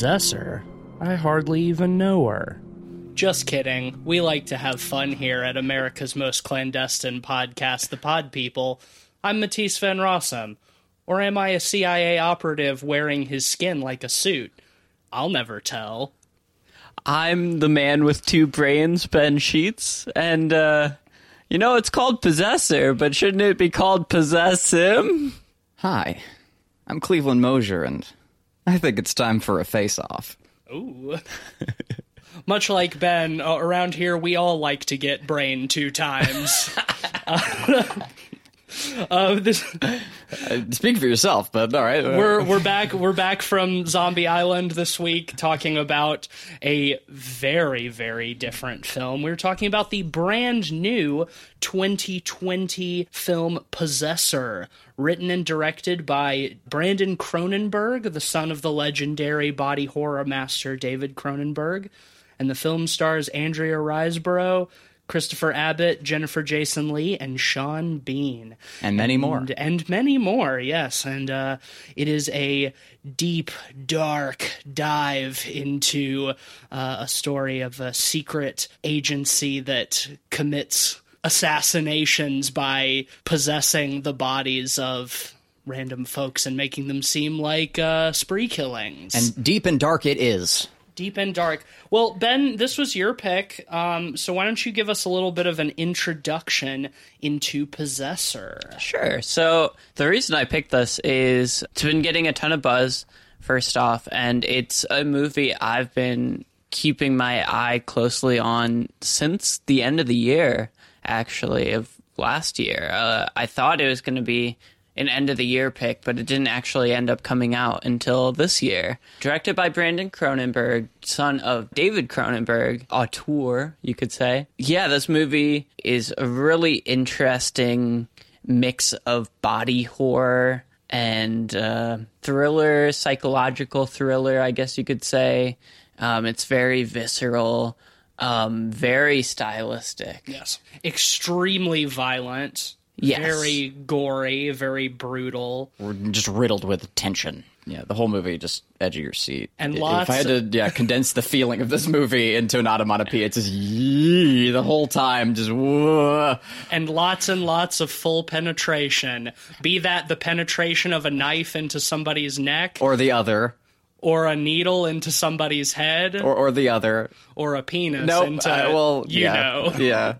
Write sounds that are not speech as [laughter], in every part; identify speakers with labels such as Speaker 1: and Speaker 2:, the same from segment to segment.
Speaker 1: Possessor? I hardly even know her.
Speaker 2: Just kidding. We like to have fun here at America's most clandestine podcast, The Pod People. I'm Matisse Van Rossum. Or am I a CIA operative wearing his skin like a suit? I'll never tell.
Speaker 3: I'm the man with two brains, Ben Sheets, and uh, you know it's called Possessor, but shouldn't it be called Possess Him?
Speaker 4: Hi, I'm Cleveland Mosier, and I think it's time for a face-off.
Speaker 2: Ooh. Much like Ben, uh, around here we all like to get brain two times. [laughs] [laughs] [laughs] uh, this, [laughs]
Speaker 4: Uh, speak for yourself, but all right.
Speaker 2: we're we're back we're back from Zombie Island this week talking about a very very different film. We're talking about the brand new 2020 film Possessor, written and directed by Brandon Cronenberg, the son of the legendary body horror master David Cronenberg, and the film stars Andrea Riseborough, Christopher Abbott, Jennifer Jason Leigh, and Sean Bean
Speaker 4: and many more.
Speaker 2: and, and many more yes and uh, it is a deep dark dive into uh, a story of a secret agency that commits assassinations by possessing the bodies of random folks and making them seem like uh, spree killings
Speaker 4: And deep and dark it is.
Speaker 2: Deep and dark well ben this was your pick um, so why don't you give us a little bit of an introduction into possessor
Speaker 3: Sure. So the reason I picked this is it's been getting a ton of buzz. First off, and it's a movie I've been keeping my eye closely on since the end of the year, actually of last year. Uh, I thought it was going to be an end of the year pick, but it didn't actually end up coming out until this year. Directed by Brandon Cronenberg, son of David Cronenberg, auteur, you could say. Yeah, this movie is a really interesting mix of body horror and uh, thriller, psychological thriller, I guess you could say. Um, it's very visceral, um, very stylistic.
Speaker 2: Yes. Extremely violent.
Speaker 3: Yes.
Speaker 2: Very gory, very brutal.
Speaker 4: We're just riddled with tension. Yeah, the whole movie just edge of your seat.
Speaker 2: And
Speaker 4: if
Speaker 2: lots
Speaker 4: I had to, yeah, condense the feeling of this movie into an onomatopoeia, it's just yee the whole time, just whoa.
Speaker 2: And lots and lots of full penetration. Be that the penetration of a knife into somebody's neck, or
Speaker 4: the other,
Speaker 2: a needle into somebody's head, or,
Speaker 4: or or the other.
Speaker 2: Or a penis
Speaker 4: No,
Speaker 2: into,
Speaker 4: uh, well,
Speaker 2: you
Speaker 4: yeah,
Speaker 2: know. [laughs]
Speaker 4: yeah.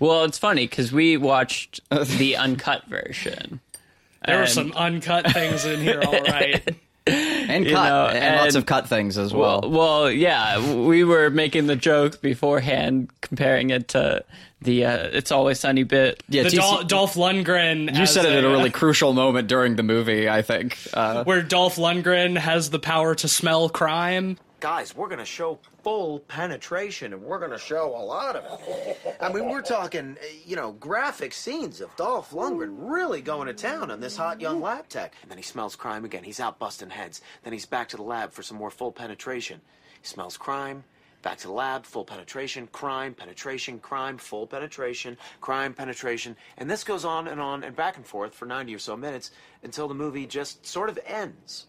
Speaker 3: Well, it's funny because we watched the uncut version.
Speaker 2: There were some uncut things in here, all right. [laughs]
Speaker 4: and cut,
Speaker 3: know,
Speaker 4: and, lots of cut things as well.
Speaker 3: Well, well, yeah, we were making the joke beforehand, comparing it to the uh, "It's Always Sunny" bit.
Speaker 4: yeah,
Speaker 2: The
Speaker 4: TC
Speaker 2: Dol- Dolph Lundgren.
Speaker 4: you said it at a
Speaker 2: uh,
Speaker 4: really crucial moment during the movie. I think. Uh,
Speaker 2: where Dolph Lundgren has the power to smell crime.
Speaker 5: Guys, we're gonna show full penetration, and we're gonna show a lot of it. I mean, we're talking, uh, you know, graphic scenes of Dolph Lundgren really going to town on this hot young lab tech. And then he smells crime again. He's out busting heads. Then he's back to the lab for some more full penetration. He smells crime. Back to the lab, full penetration, crime, penetration, crime, full penetration, crime, penetration. And this goes on and on and back and forth for 90 or so minutes until the movie just sort of ends.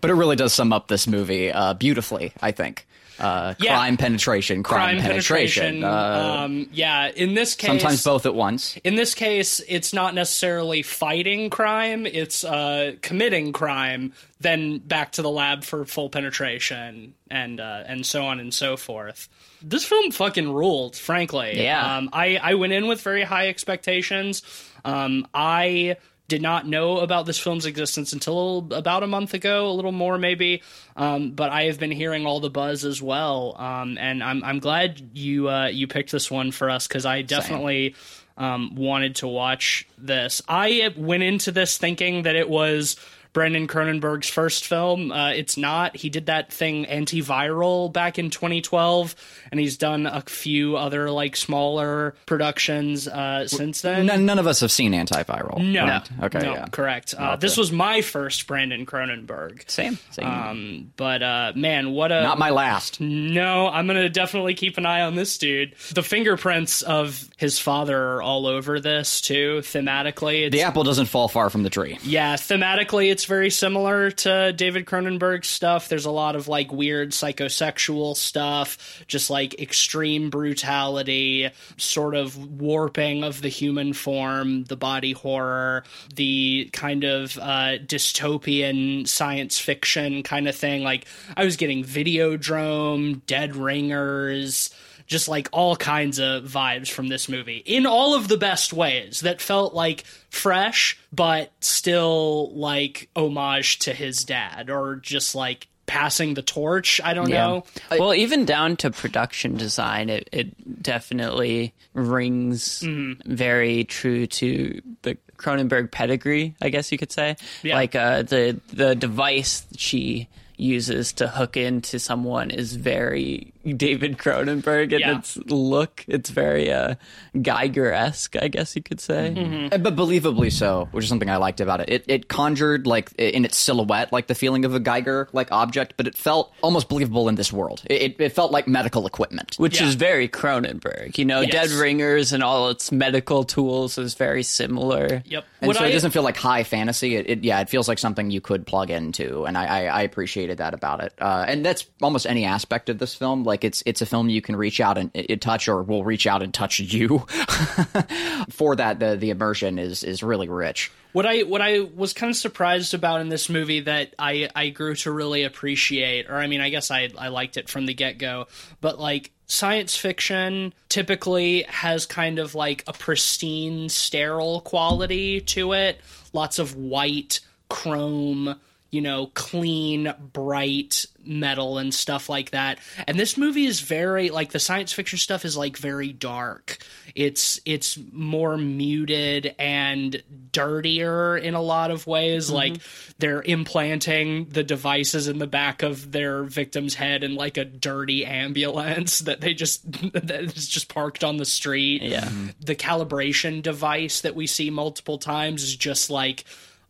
Speaker 4: But it really does sum up this movie uh, beautifully. I think. Uh,
Speaker 2: Yeah.
Speaker 4: Crime penetration, crime,
Speaker 2: Crime
Speaker 4: penetration. Uh,
Speaker 2: um, yeah, in this case,
Speaker 4: sometimes both at once.
Speaker 2: In this case, it's not necessarily fighting crime; it's uh, committing crime. Then back to the lab for full penetration, and uh, and so on and so forth. This film fucking ruled, frankly.
Speaker 3: Yeah.
Speaker 2: Um, I I went in with very high expectations. Um, I did not know about this film's existence until about a month ago, a little more maybe. Um, but I have been hearing all the buzz as well, um, and I'm I'm glad you uh, you picked this one for us because I definitely um, wanted to watch this. I went into this thinking that it was Brandon Cronenberg's first film. Uh, it's not. He did that thing Antiviral back in 2012, and he's done a few other like smaller productions uh, since then.
Speaker 4: None, none of us have seen Antiviral.
Speaker 2: No.
Speaker 4: right? Okay.
Speaker 2: No,
Speaker 4: yeah.
Speaker 2: correct. Uh, this was my first Brandon Cronenberg.
Speaker 4: Same. Same.
Speaker 2: Um, but uh, man, what a
Speaker 4: Not my last.
Speaker 2: no, I'm gonna definitely keep an eye on this dude. The fingerprints of his father are all over this too. Thematically, it's
Speaker 4: The apple doesn't fall far from the tree.
Speaker 2: yeah, thematically it's very similar to David Cronenberg's stuff. There's a lot of like weird psychosexual stuff, just like extreme brutality, sort of warping of the human form, the body horror, the kind of uh, dystopian science fiction kind of thing. Like I was getting Videodrome, Dead Ringers just like all kinds of vibes from this movie in all of the best ways that felt like fresh but still like homage to his dad or just like passing the torch i don't know
Speaker 3: well, even down to production design, it, it definitely rings
Speaker 2: Mm-hmm.
Speaker 3: very true to the Cronenberg pedigree, I guess you could say.
Speaker 2: Yeah.
Speaker 3: Like uh, the the device she uses to hook into someone is very David Cronenberg and
Speaker 2: Yeah.
Speaker 3: its look. It's very uh, Giger esque, I guess you could say.
Speaker 2: Mm-hmm.
Speaker 4: Uh, But believably so, which is something I liked about it. It it conjured like in its silhouette like the feeling of a Giger like object, but it felt almost believable in this world. It, it, it felt like medical equipment.
Speaker 3: Which
Speaker 2: Yeah.
Speaker 3: is very Cronenberg. You know,
Speaker 2: Yes.
Speaker 3: Dead Ringers and all its medical tools is very similar.
Speaker 2: yep
Speaker 4: And
Speaker 2: What
Speaker 4: so
Speaker 2: I-
Speaker 4: it doesn't feel like high fantasy. It, it yeah, it feels like something you could plug into, and I I, I appreciated that about it. Uh, and that's almost any aspect of this film. Like it's it's a film you can reach out and it, touch, or will reach out and touch you. [laughs] For that, the the immersion is is really rich.
Speaker 2: What I what I was kind of surprised about in this movie that I I grew to really appreciate, or I mean, I guess I I liked it from the get go, but like science fiction typically has kind of like a pristine, sterile quality to it. Lots of white, chrome, you know, clean, bright metal and stuff like that. And this movie is very like the science fiction stuff is like very dark. It's it's more muted and dirtier in a lot of ways. Mm-hmm. Like they're implanting the devices in the back of their victim's head in like a dirty ambulance [laughs] that they just [laughs] that is just parked on the street.
Speaker 3: Yeah.
Speaker 2: The calibration device that we see multiple times is just like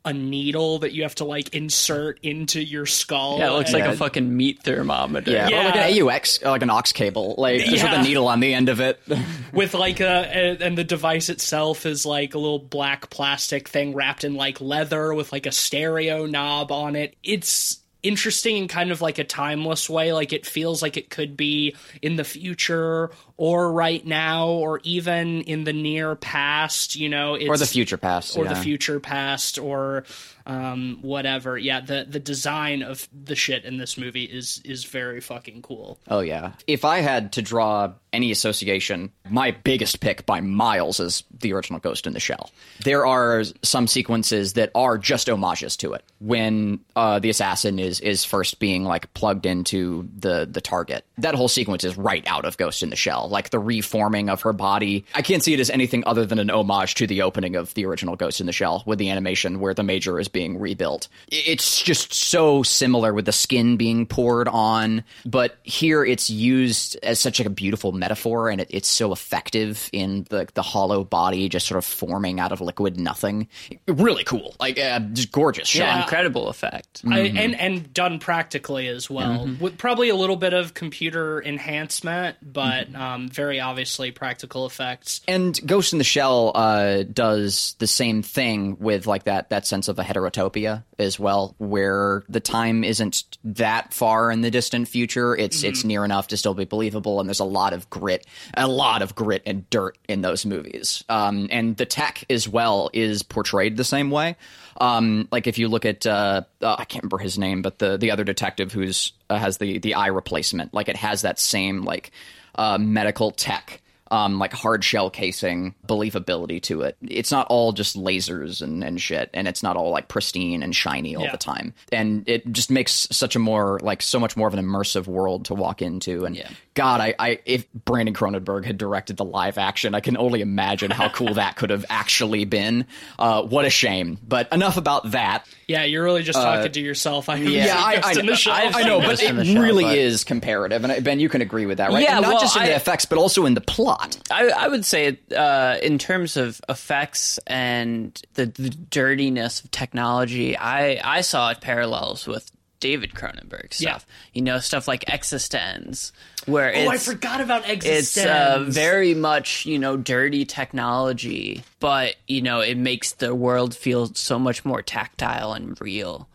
Speaker 2: a needle that you have to like insert into your skull.
Speaker 3: Yeah, it looks
Speaker 2: and-
Speaker 3: like a fucking meat thermometer.
Speaker 4: Yeah,
Speaker 2: Yeah.
Speaker 4: Or like an AUX, like an aux cable, like just with a needle on the end of it. [laughs]
Speaker 2: with like a, a and the device itself is like a little black plastic thing wrapped in like leather with like a stereo knob on it. It's interesting in kind of like a timeless way like it feels like it could be in the future or right now or even in the near past you know it's,
Speaker 4: or the future past,
Speaker 2: or
Speaker 4: yeah.
Speaker 2: the future past or um, whatever yeah the the design of the shit in this movie is is very fucking cool
Speaker 4: Oh yeah. If I had to draw any association, my biggest pick by miles is the original Ghost in the Shell. There are some sequences that are just homages to it. When uh, the assassin is is first being like plugged into the the target, that whole sequence is right out of Ghost in the Shell. Like the reforming of her body. I can't see it as anything other than an homage to the opening of the original Ghost in the Shell with the animation where the major is being rebuilt. It's just so similar with the skin being poured on, but here it's used as such a beautiful metaphor and it, it's so effective in the the hollow body just sort of forming out of liquid nothing. Really cool. Like uh, just gorgeous.
Speaker 3: Yeah, incredible effect.
Speaker 2: I, and and done practically as well, with probably a little bit of computer enhancement, but um, very obviously practical effects.
Speaker 4: And Ghost in the Shell uh, does the same thing with like that that sense of a heterotopia as well, where the time isn't that far in the distant future. It's it's near enough to still be believable, and there's a lot of grit, a lot of grit and dirt in those movies. Um, and the tech as well is portrayed the same way. Um, like if you look at uh, uh, I can't remember his name, but the the other detective who's uh, has the the eye replacement, like it has that same like uh, medical tech um, like hard shell casing believability to it. It's not all just lasers and, and shit, and it's not all like pristine and shiny all
Speaker 2: Yeah.
Speaker 4: the time. And it just makes such a more like so much more of an immersive world to walk into. And God, I, I if Brandon Cronenberg had directed the live action, I can only imagine how cool that could have actually been. Uh, what a shame. But enough about that.
Speaker 2: Yeah, you're really just talking to yourself. I haven't
Speaker 4: Yeah,
Speaker 2: seen
Speaker 4: I, I,
Speaker 2: in.
Speaker 3: I've
Speaker 4: I know, but it
Speaker 3: in the
Speaker 4: really
Speaker 3: but-
Speaker 4: is comparative. And Ben, you can agree with that, right?
Speaker 3: Yeah,
Speaker 4: and not
Speaker 3: well,
Speaker 4: just in the effects, but also in the plot.
Speaker 3: I, I would say, uh, in terms of effects and the, the dirtiness of technology, I, I saw parallels with David Cronenberg
Speaker 2: Yeah.
Speaker 3: stuff. You know, stuff like Existenz, where
Speaker 2: Oh, I forgot about
Speaker 3: it's
Speaker 2: Existence.
Speaker 3: uh, very much you know dirty technology, but you know it makes the world feel so much more tactile and real.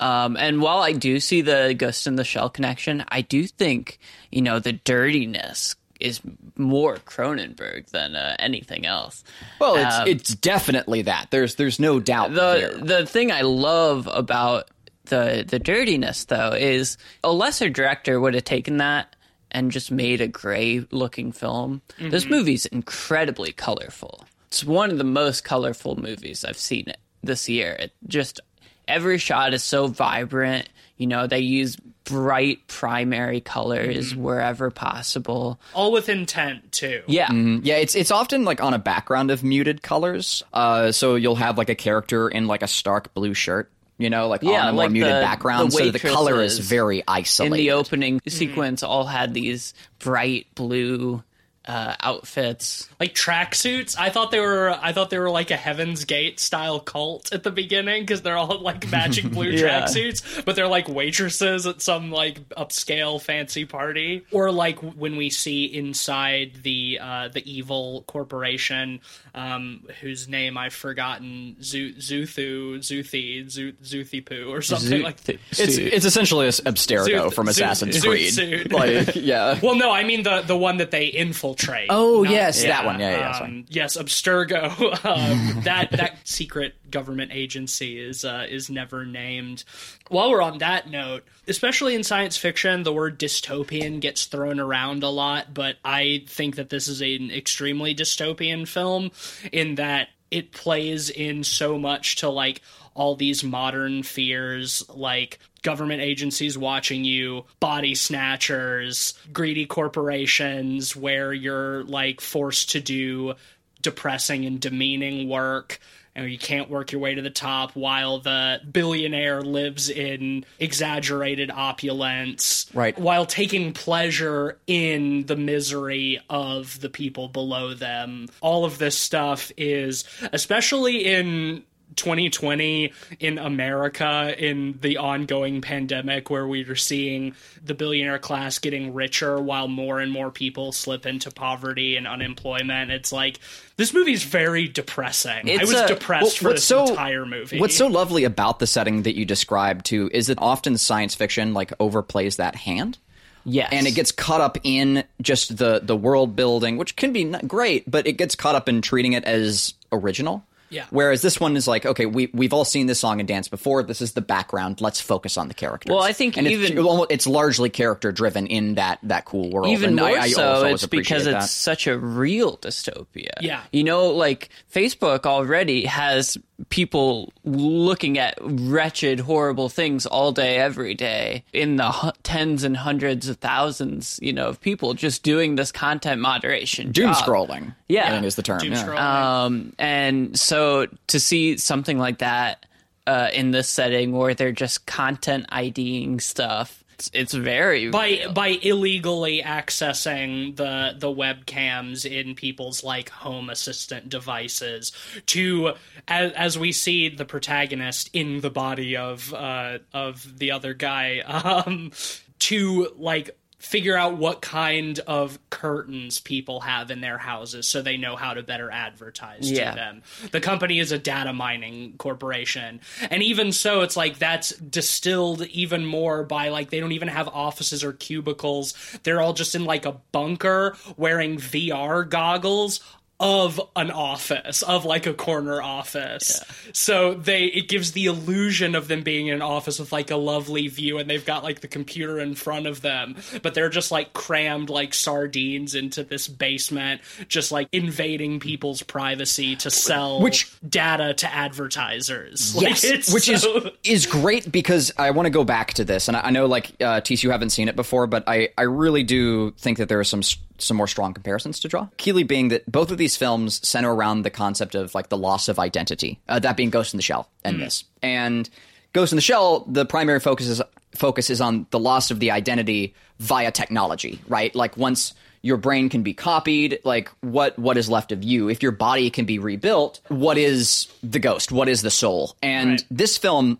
Speaker 3: Um, and while I do see the Ghost in the Shell connection, I do think you know the dirtiness is more Cronenberg than uh, anything else.
Speaker 4: Well, it's
Speaker 3: Um,
Speaker 4: it's definitely that. There's there's no doubt
Speaker 3: the
Speaker 4: there.
Speaker 3: the thing I love about the the dirtiness though is a lesser director would have taken that and just made a gray looking film. This movie's incredibly colorful. It's one of the most colorful movies I've seen this year. It just every shot is so vibrant. You know, they use bright primary colors mm-hmm. wherever possible.
Speaker 2: all with intent too.
Speaker 3: Yeah. Mm-hmm.
Speaker 4: Yeah, it's it's often like on a background of muted colors. Uh, so you'll have like a character in like a stark blue shirt, you know, like
Speaker 3: Yeah,
Speaker 4: on a more
Speaker 3: like
Speaker 4: muted
Speaker 3: the-
Speaker 4: background,
Speaker 3: the
Speaker 4: so the color is
Speaker 3: very
Speaker 4: very
Speaker 3: in the opening mm-hmm. sequence all had these bright blue uh, outfits.
Speaker 2: like tracksuits. I thought they were. I thought they were like a Heaven's Gate style cult at the beginning because they're all like matching [laughs] blue
Speaker 3: Yeah.
Speaker 2: tracksuits, but they're like waitresses at some like upscale fancy party. Or like when we see inside the uh, the evil corporation, um, whose name I've forgotten, Zu- Zuthu, Zuthi, Zu- Zuthipu, or something like. that.
Speaker 4: it's it's essentially a Abstergo
Speaker 2: Zoot-
Speaker 4: from Assassin's
Speaker 2: Zoot
Speaker 4: Creed.
Speaker 2: suit. [laughs]
Speaker 4: Like, yeah. [laughs]
Speaker 2: Well, no, I mean the the one that they infiltrate.
Speaker 4: Oh
Speaker 2: not-
Speaker 4: yes, that one. Yeah, yeah. sorry.
Speaker 2: um, yes, Abstergo. [laughs] Um, that that secret government agency is uh, is never named. While we're on that note, especially in science fiction, the word dystopian gets thrown around a lot, but I think that this is an extremely dystopian film in that it plays in so much to like all these modern fears like government agencies watching you, body snatchers, greedy corporations where you're like forced to do depressing and demeaning work you can't work your way to the top while the billionaire lives in exaggerated opulence
Speaker 4: Right.
Speaker 2: while taking pleasure in the misery of the people below them all of this stuff is especially in 2020 in America in the ongoing pandemic where we are seeing the billionaire class getting richer while more and more people slip into poverty and unemployment. It's like this movie is very depressing. I was
Speaker 3: a-
Speaker 2: depressed
Speaker 4: Well,
Speaker 2: for
Speaker 4: what's
Speaker 2: this
Speaker 4: so-
Speaker 2: entire movie.
Speaker 4: What's so lovely about the setting that you described too is that often science fiction like overplays that hand.
Speaker 3: Yes.
Speaker 4: and it gets caught up in just the the world building, which can be great, but it gets caught up in treating it as original.
Speaker 2: Yeah.
Speaker 4: Whereas this one is like, okay, we we've all seen this song and dance before. This is the background. Let's focus on the characters.
Speaker 3: Well, I think
Speaker 4: and
Speaker 3: even-
Speaker 4: it's, it's largely character driven in that that cool world.
Speaker 3: even
Speaker 4: and
Speaker 3: more
Speaker 4: I, I
Speaker 3: so it's because
Speaker 4: appreciate
Speaker 3: it's such a real dystopia
Speaker 2: Yeah.
Speaker 3: you know like facebook already has people looking at wretched horrible things all day every day in the hu- tens and hundreds of thousands you know of people just doing this content moderation
Speaker 4: doom
Speaker 3: job.
Speaker 4: scrolling.
Speaker 3: Yeah.
Speaker 4: I think is the term.
Speaker 2: Doom
Speaker 4: yeah.
Speaker 2: scrolling.
Speaker 3: Um, and so to see something like that uh, in this setting where they're just content IDing stuff, it's, it's very
Speaker 2: by
Speaker 3: real.
Speaker 2: by illegally accessing the the webcams in people's like home assistant devices to as, as we see the protagonist in the body of uh of the other guy [laughs] um to like figure out what kind of curtains people have in their houses so they know how to better advertise
Speaker 3: Yeah.
Speaker 2: to them. The company is a data mining corporation. And even so, it's like that's distilled even more by like they don't even have offices or cubicles. They're all just in like a bunker wearing VR goggles of an office of like a corner office. So they it gives the illusion of them being in an office with like a lovely view and they've got like the computer in front of them but they're just like crammed like sardines into this basement just like invading people's privacy to sell
Speaker 4: Which-
Speaker 2: data to advertisers. [laughs] Like,
Speaker 4: Yes,
Speaker 2: it's
Speaker 4: which is
Speaker 2: so-
Speaker 4: is great because I want to go back to this, and I, I know like uh, you haven't seen it before, but I I really do think that there are some s- some more strong comparisons to draw. Keeley being that both of these films center around the concept of like the loss of identity, uh, that being Ghost in the Shell and this, and Ghost in the Shell, the primary focus is focus is on the loss of the identity via technology, right? Like once your brain can be copied like what what is left of you if your body can be rebuilt what is the ghost what is the soul and
Speaker 2: Right.
Speaker 4: this film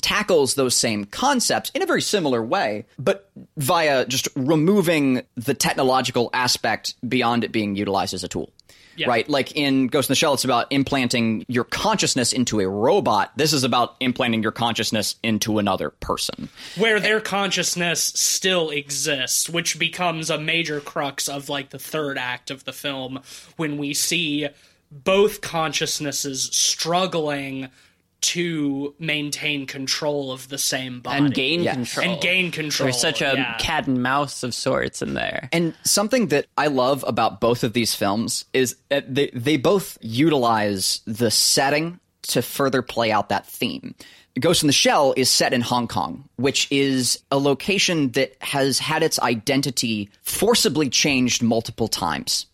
Speaker 4: tackles those same concepts in a very similar way, but via just removing the technological aspect beyond it being utilized as a tool.
Speaker 2: Yeah.
Speaker 4: Right? Like in Ghost in the Shell, it's about implanting your consciousness into a robot. This is about implanting your consciousness into another person.
Speaker 2: where their consciousness still exists, which becomes a major crux of like the third act of the film when we see both consciousnesses struggling to maintain control of the same body
Speaker 3: and gain
Speaker 4: Yeah.
Speaker 3: control.
Speaker 2: and gain control.
Speaker 3: There's such a
Speaker 2: yeah.
Speaker 3: cat and mouse of sorts in there.
Speaker 4: And something that I love about both of these films is that they, they both utilize the setting to further play out that theme. Ghost in the Shell is set in Hong Kong, which is a location that has had its identity forcibly changed multiple times.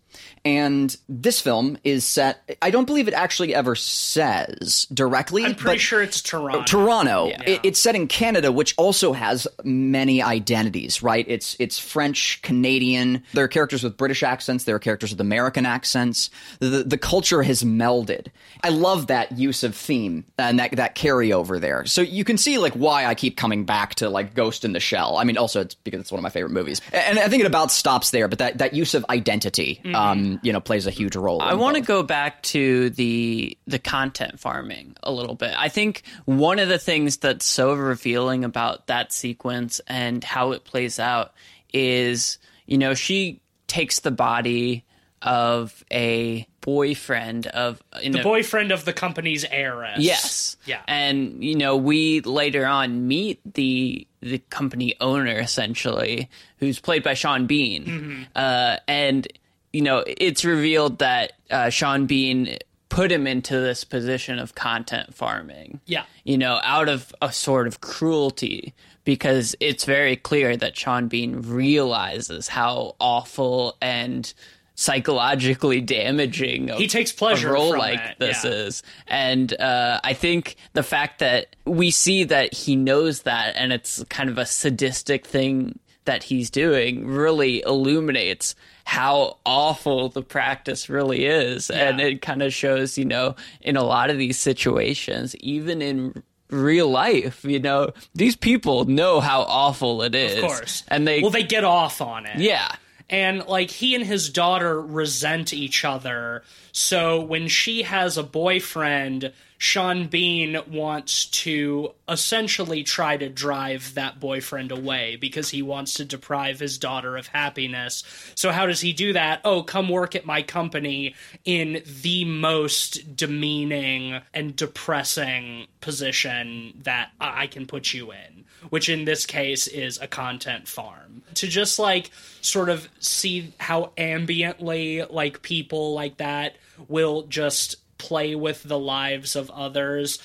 Speaker 4: And this film is set, I don't believe it actually ever says directly.
Speaker 2: I'm pretty sure it's Toronto.
Speaker 4: Toronto. It, it's set in Canada, which also has many identities, right? It's it's French, Canadian. There are characters with British accents. There are characters with American accents. The the culture has melded. I love that use of theme and that that carryover there. So you can see like why I keep coming back to like Ghost in the Shell. I mean, also it's because it's one of my favorite movies, and I think it about stops there. But that that use of identity, um, you know, plays a huge role.
Speaker 3: I want to go back to the the content farming a little bit. I think one of the things that's so revealing about that sequence and how it plays out is, you know, she takes the body of a boyfriend of in
Speaker 2: the
Speaker 3: a,
Speaker 2: boyfriend of the company's heiress.
Speaker 3: Yes.
Speaker 2: Yeah.
Speaker 3: And you know, we later on meet the the company owner essentially, who's played by Sean Bean.
Speaker 2: Mm-hmm.
Speaker 3: Uh, and you know, it's revealed that uh, Sean Bean put him into this position of content farming.
Speaker 2: Yeah.
Speaker 3: You know, out of a sort of cruelty because it's very clear that Sean Bean realizes how awful and psychologically damaging
Speaker 2: He takes pleasure
Speaker 3: a role
Speaker 2: from
Speaker 3: like this
Speaker 2: yeah.
Speaker 3: is and uh, i think the fact that we see that he knows that and it's kind of a sadistic thing that he's doing really illuminates how awful the practice really is and it kind of shows you know in a lot of these situations even in real life you know these people know how awful it is
Speaker 2: Of course.
Speaker 3: and they
Speaker 2: well, they get off on it.
Speaker 3: yeah
Speaker 2: and like he and his daughter resent each other. So when she has a boyfriend, Sean Bean wants to essentially try to drive that boyfriend away because he wants to deprive his daughter of happiness. So how does he do that? Oh, come work at my company in the most demeaning and depressing position that I can put you in, which in this case is a content farm. To just like sort of see how ambiently like people like that will just play with the lives of others.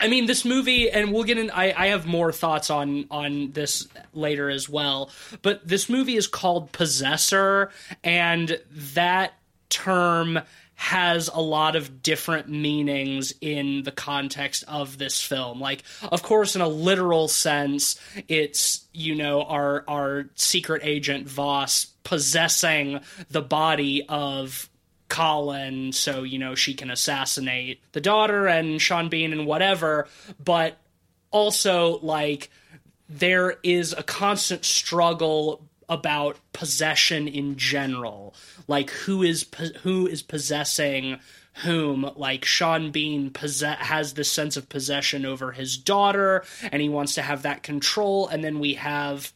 Speaker 2: I mean, this movie, and we'll get in. I, I have more thoughts on on this later as well. But this movie is called Possessor, and that term has a lot of different meanings in the context of this film. Like, of course, in a literal sense, it's you know our our secret agent Voss possessing the body of Colin so you know she can assassinate the daughter and Sean Bean and whatever but also like there is a constant struggle about possession in general. Like who is who is possessing whom? Like Sean Bean possess- has this sense of possession over his daughter and he wants to have that control. And then we have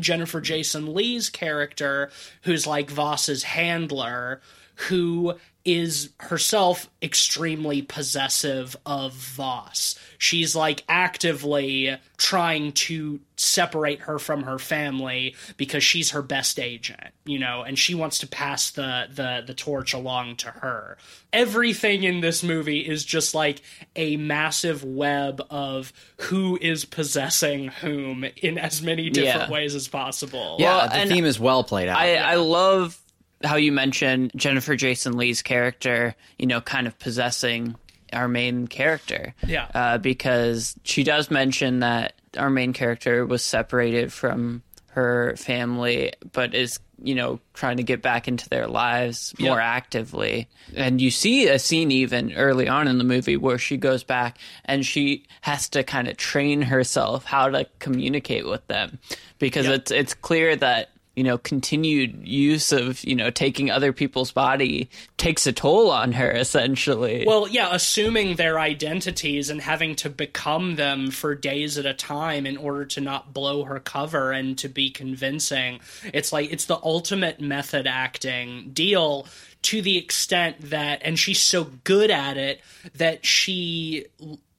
Speaker 2: Jennifer Jason Leigh's character, who's like Voss's handler, who is herself extremely possessive of Voss. She's like actively trying to separate her from her family because she's her best agent, you know, and she wants to pass the the the torch along to her. Everything in this movie is just like a massive web of who is possessing whom in as many different
Speaker 3: Yeah.
Speaker 2: ways as possible.
Speaker 4: Yeah,
Speaker 3: Well,
Speaker 4: the theme is well played out.
Speaker 3: I, I love how you mentioned Jennifer Jason Leigh's character, you know, kind of possessing our main character.
Speaker 2: Yeah.
Speaker 3: Uh, because she does mention that our main character was separated from her family, but is you know, trying to get back into their lives more actively. And you see a scene even early on in the movie where she goes back and she has to kind of train herself how to communicate with them because it's it's clear that you know continued use of you know taking other people's body takes a toll on her essentially
Speaker 2: Well, yeah, assuming their identities and having to become them for days at a time in order to not blow her cover and to be convincing. It's like it's the ultimate method acting deal to the extent that and she's so good at it that she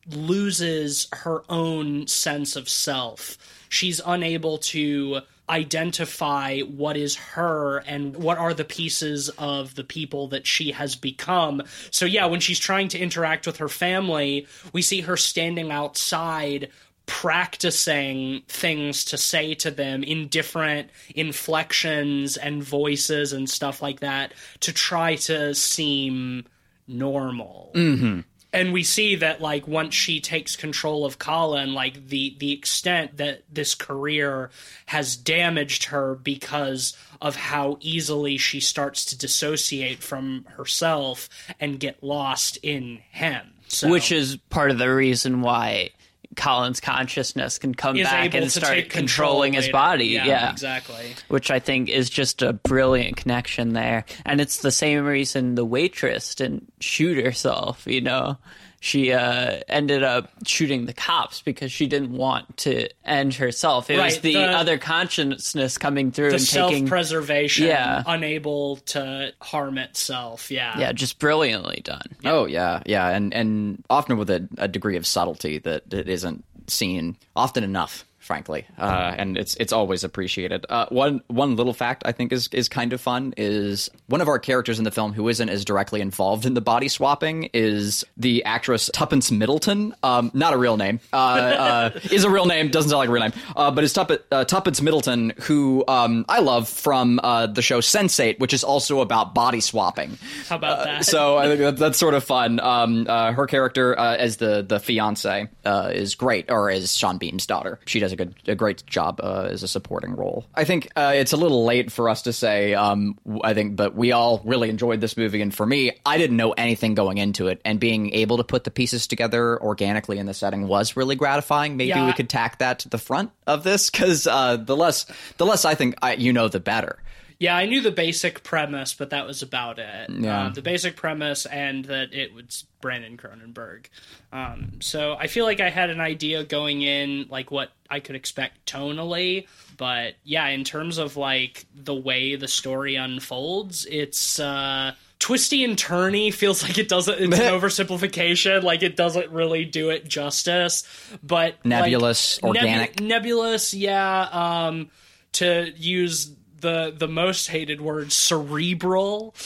Speaker 2: loses her own sense of self. She's unable to identify what is her and what are the pieces of the people that she has become. So, yeah, when she's trying to interact with her family, we see her standing outside practicing things to say to them in different inflections and voices and stuff like that to try to seem normal mm-hmm. And we see that like once she takes control of Colin, like the the extent that this career has damaged her because of how easily she starts to dissociate from herself and get lost in him. So,
Speaker 3: which is part of the reason why Colin's consciousness can come
Speaker 2: is
Speaker 3: back and start controlling his body.
Speaker 2: Yeah,
Speaker 3: Yeah,
Speaker 2: exactly.
Speaker 3: Which I think is just a brilliant connection there. And it's the same reason the waitress didn't shoot herself, you know. She uh, ended up shooting the cops because she didn't want to end herself. It was the,
Speaker 2: the-
Speaker 3: other consciousness coming through
Speaker 2: The
Speaker 3: and
Speaker 2: self
Speaker 3: taking.
Speaker 2: preservation,
Speaker 3: Yeah.
Speaker 2: unable to harm itself. Yeah.
Speaker 3: yeah, just brilliantly done.
Speaker 4: Oh yeah, yeah, and and often with a, a degree of subtlety that, that isn't seen often enough, frankly, uh, and it's it's always appreciated. Uh, one one little fact I think is is kind of fun is one of our characters in the film who isn't as directly involved in the body swapping is the actress Tuppence Middleton. Um, not a real name, uh, uh, is a real name, doesn't sound like a real name, uh, but it's Tupp- uh, Tuppence Middleton, who um, I love from uh, the show Sense8, which is also about body swapping.
Speaker 2: How about that?
Speaker 4: So I think that, that's sort of fun. Um, uh, her character uh, as the the fiance uh, is great, or as Sean Bean's daughter. She does a good, a great job uh, as a supporting role. I think uh, it's a little late for us to say. Um, I think, but we all really enjoyed this movie, and for me, I didn't know anything going into it, and being able to put the pieces together organically in the setting was really gratifying. Maybe
Speaker 2: Yeah.
Speaker 4: we could tack that to the front of this because uh, the less the less I think I, you know, the better.
Speaker 2: Yeah, I knew the basic premise, but that was about it.
Speaker 4: Yeah.
Speaker 2: Uh, the basic premise and that it was Brandon Cronenberg. Um, so I feel like I had an idea going in, like what I could expect tonally. But yeah, in terms of like the way the story unfolds, it's uh, twisty and turny. Feels like it doesn't. It's an [laughs] oversimplification. Like it doesn't really do it justice. But like,
Speaker 4: Nebulous,
Speaker 2: nebu-
Speaker 4: organic.
Speaker 2: nebulous. Yeah. Um, to use the the most hated word, cerebral. [laughs]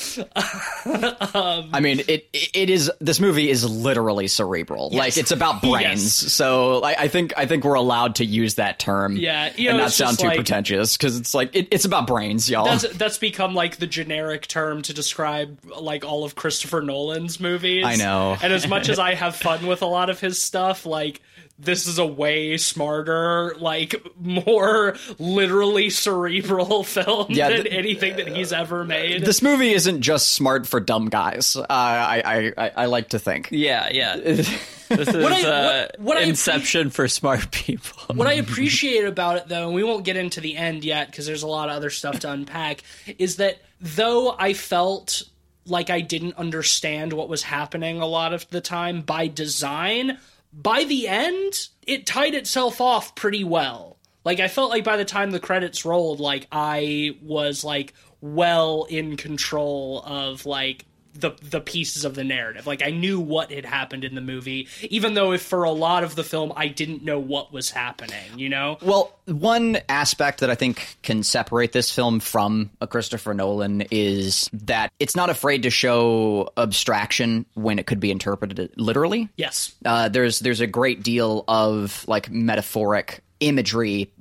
Speaker 4: Um, I mean, it it is. This movie is literally cerebral. Like it's about brains.
Speaker 2: Yes.
Speaker 4: So I, I think I think we're allowed to use that term.
Speaker 2: Yeah, you
Speaker 4: and not sound too
Speaker 2: like-
Speaker 4: pretentious because it's like it, it's about brains, y'all.
Speaker 2: That's that's become like the generic term to describe like all of Christopher Nolan's movies.
Speaker 4: I know.
Speaker 2: And as much as [laughs] I have fun with a lot of his stuff, like this is a way smarter, like more literally cerebral [laughs] film
Speaker 4: Yeah,
Speaker 2: than
Speaker 4: th-
Speaker 2: anything that he's ever made.
Speaker 4: this movie isn't just smart for dumb guys. Uh, I, I I I like to think.
Speaker 3: Yeah, yeah. [laughs] This is
Speaker 2: I-
Speaker 3: uh,
Speaker 2: what- what I-
Speaker 3: Inception for smart people.
Speaker 2: what I [laughs] appreciate about it, though, and we won't get into the end yet because there's a lot of other stuff to unpack, is that though I felt like I didn't understand what was happening a lot of the time by design, by the end, it tied itself off pretty well. Like I felt like by the time the credits rolled, like I was like well in control of like the the pieces of the narrative. Like I knew what had happened in the movie, even though if for a lot of the film I didn't know what was happening, you know?
Speaker 4: Well, one aspect that I think can separate this film from a Christopher Nolan is that it's not afraid to show abstraction when it could be interpreted literally.
Speaker 2: Yes.
Speaker 4: Uh, there's there's a great deal of like metaphoric imagery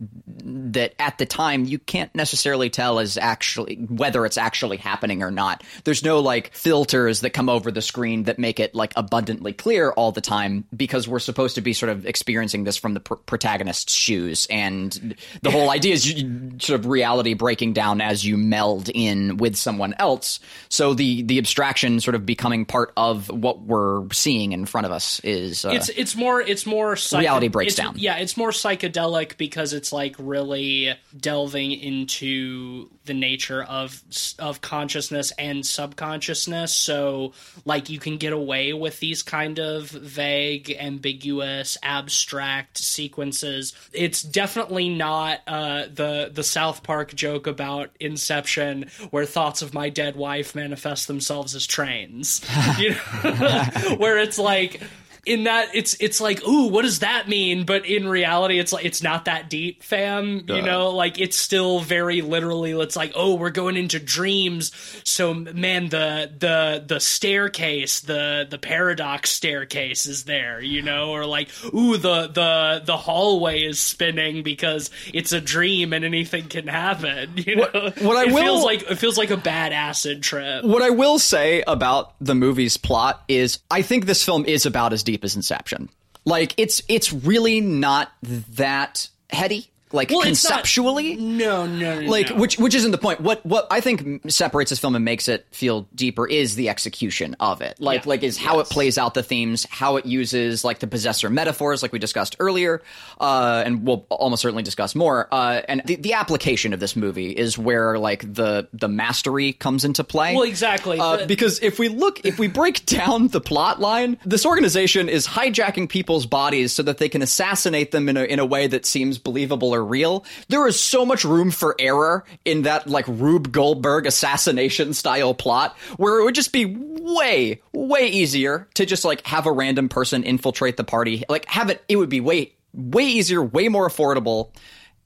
Speaker 4: that at the time you can't necessarily tell is actually whether it's actually happening or not. There's no like filters that come over the screen that make it like abundantly clear all the time because we're supposed to be sort of experiencing this from the pr- protagonist's shoes and the whole idea is you, sort of reality breaking down as you meld in with someone else. So the the abstraction sort of becoming part of what we're seeing in front of us is uh,
Speaker 2: it's it's more it's more psycho-
Speaker 4: Reality breaks
Speaker 2: it's-
Speaker 4: down.
Speaker 2: Yeah, it's more psychedelic because it's like really delving into the nature of of consciousness and subconsciousness. So like you can get away with these kind of vague, ambiguous, abstract sequences. It's definitely not uh, the the South Park joke about Inception, where thoughts of my dead wife manifest themselves as trains. [laughs] you know, [laughs] [laughs] where it's like in that it's it's like ooh what does that mean? But in reality it's like it's not that deep fam you know? Like it's still very literally it's like oh we're going into dreams. So man the the the staircase the the paradox staircase is there you know? Or like ooh the the the hallway is spinning because it's a dream and anything can happen you know?
Speaker 4: What- what I
Speaker 2: it
Speaker 4: will-
Speaker 2: feels like it feels like a bad acid trip.
Speaker 4: What I will say about the movie's plot is I think this film is about as deep as Inception. Like it's it's really not that heady. Like
Speaker 2: Well, it's not-
Speaker 4: conceptually.
Speaker 2: no no no
Speaker 4: like
Speaker 2: no.
Speaker 4: which which isn't the point what what i think separates this film and makes it feel deeper is the execution of it like
Speaker 2: Yeah.
Speaker 4: like is how it plays out the themes how it uses like the possessor metaphors like we discussed earlier uh and we'll almost certainly discuss more uh and the, the application of this movie is where like the the mastery comes into play
Speaker 2: Well, exactly.
Speaker 4: uh,
Speaker 2: The-
Speaker 4: because if we look if we break [laughs] down the plot line this organization is hijacking people's bodies so that they can assassinate them in a, in a way that seems believable real. There is so much room for error in that like rube goldberg assassination style plot where it would just be way way easier to just like have a random person infiltrate the party. Like have it it would be way way easier way more affordable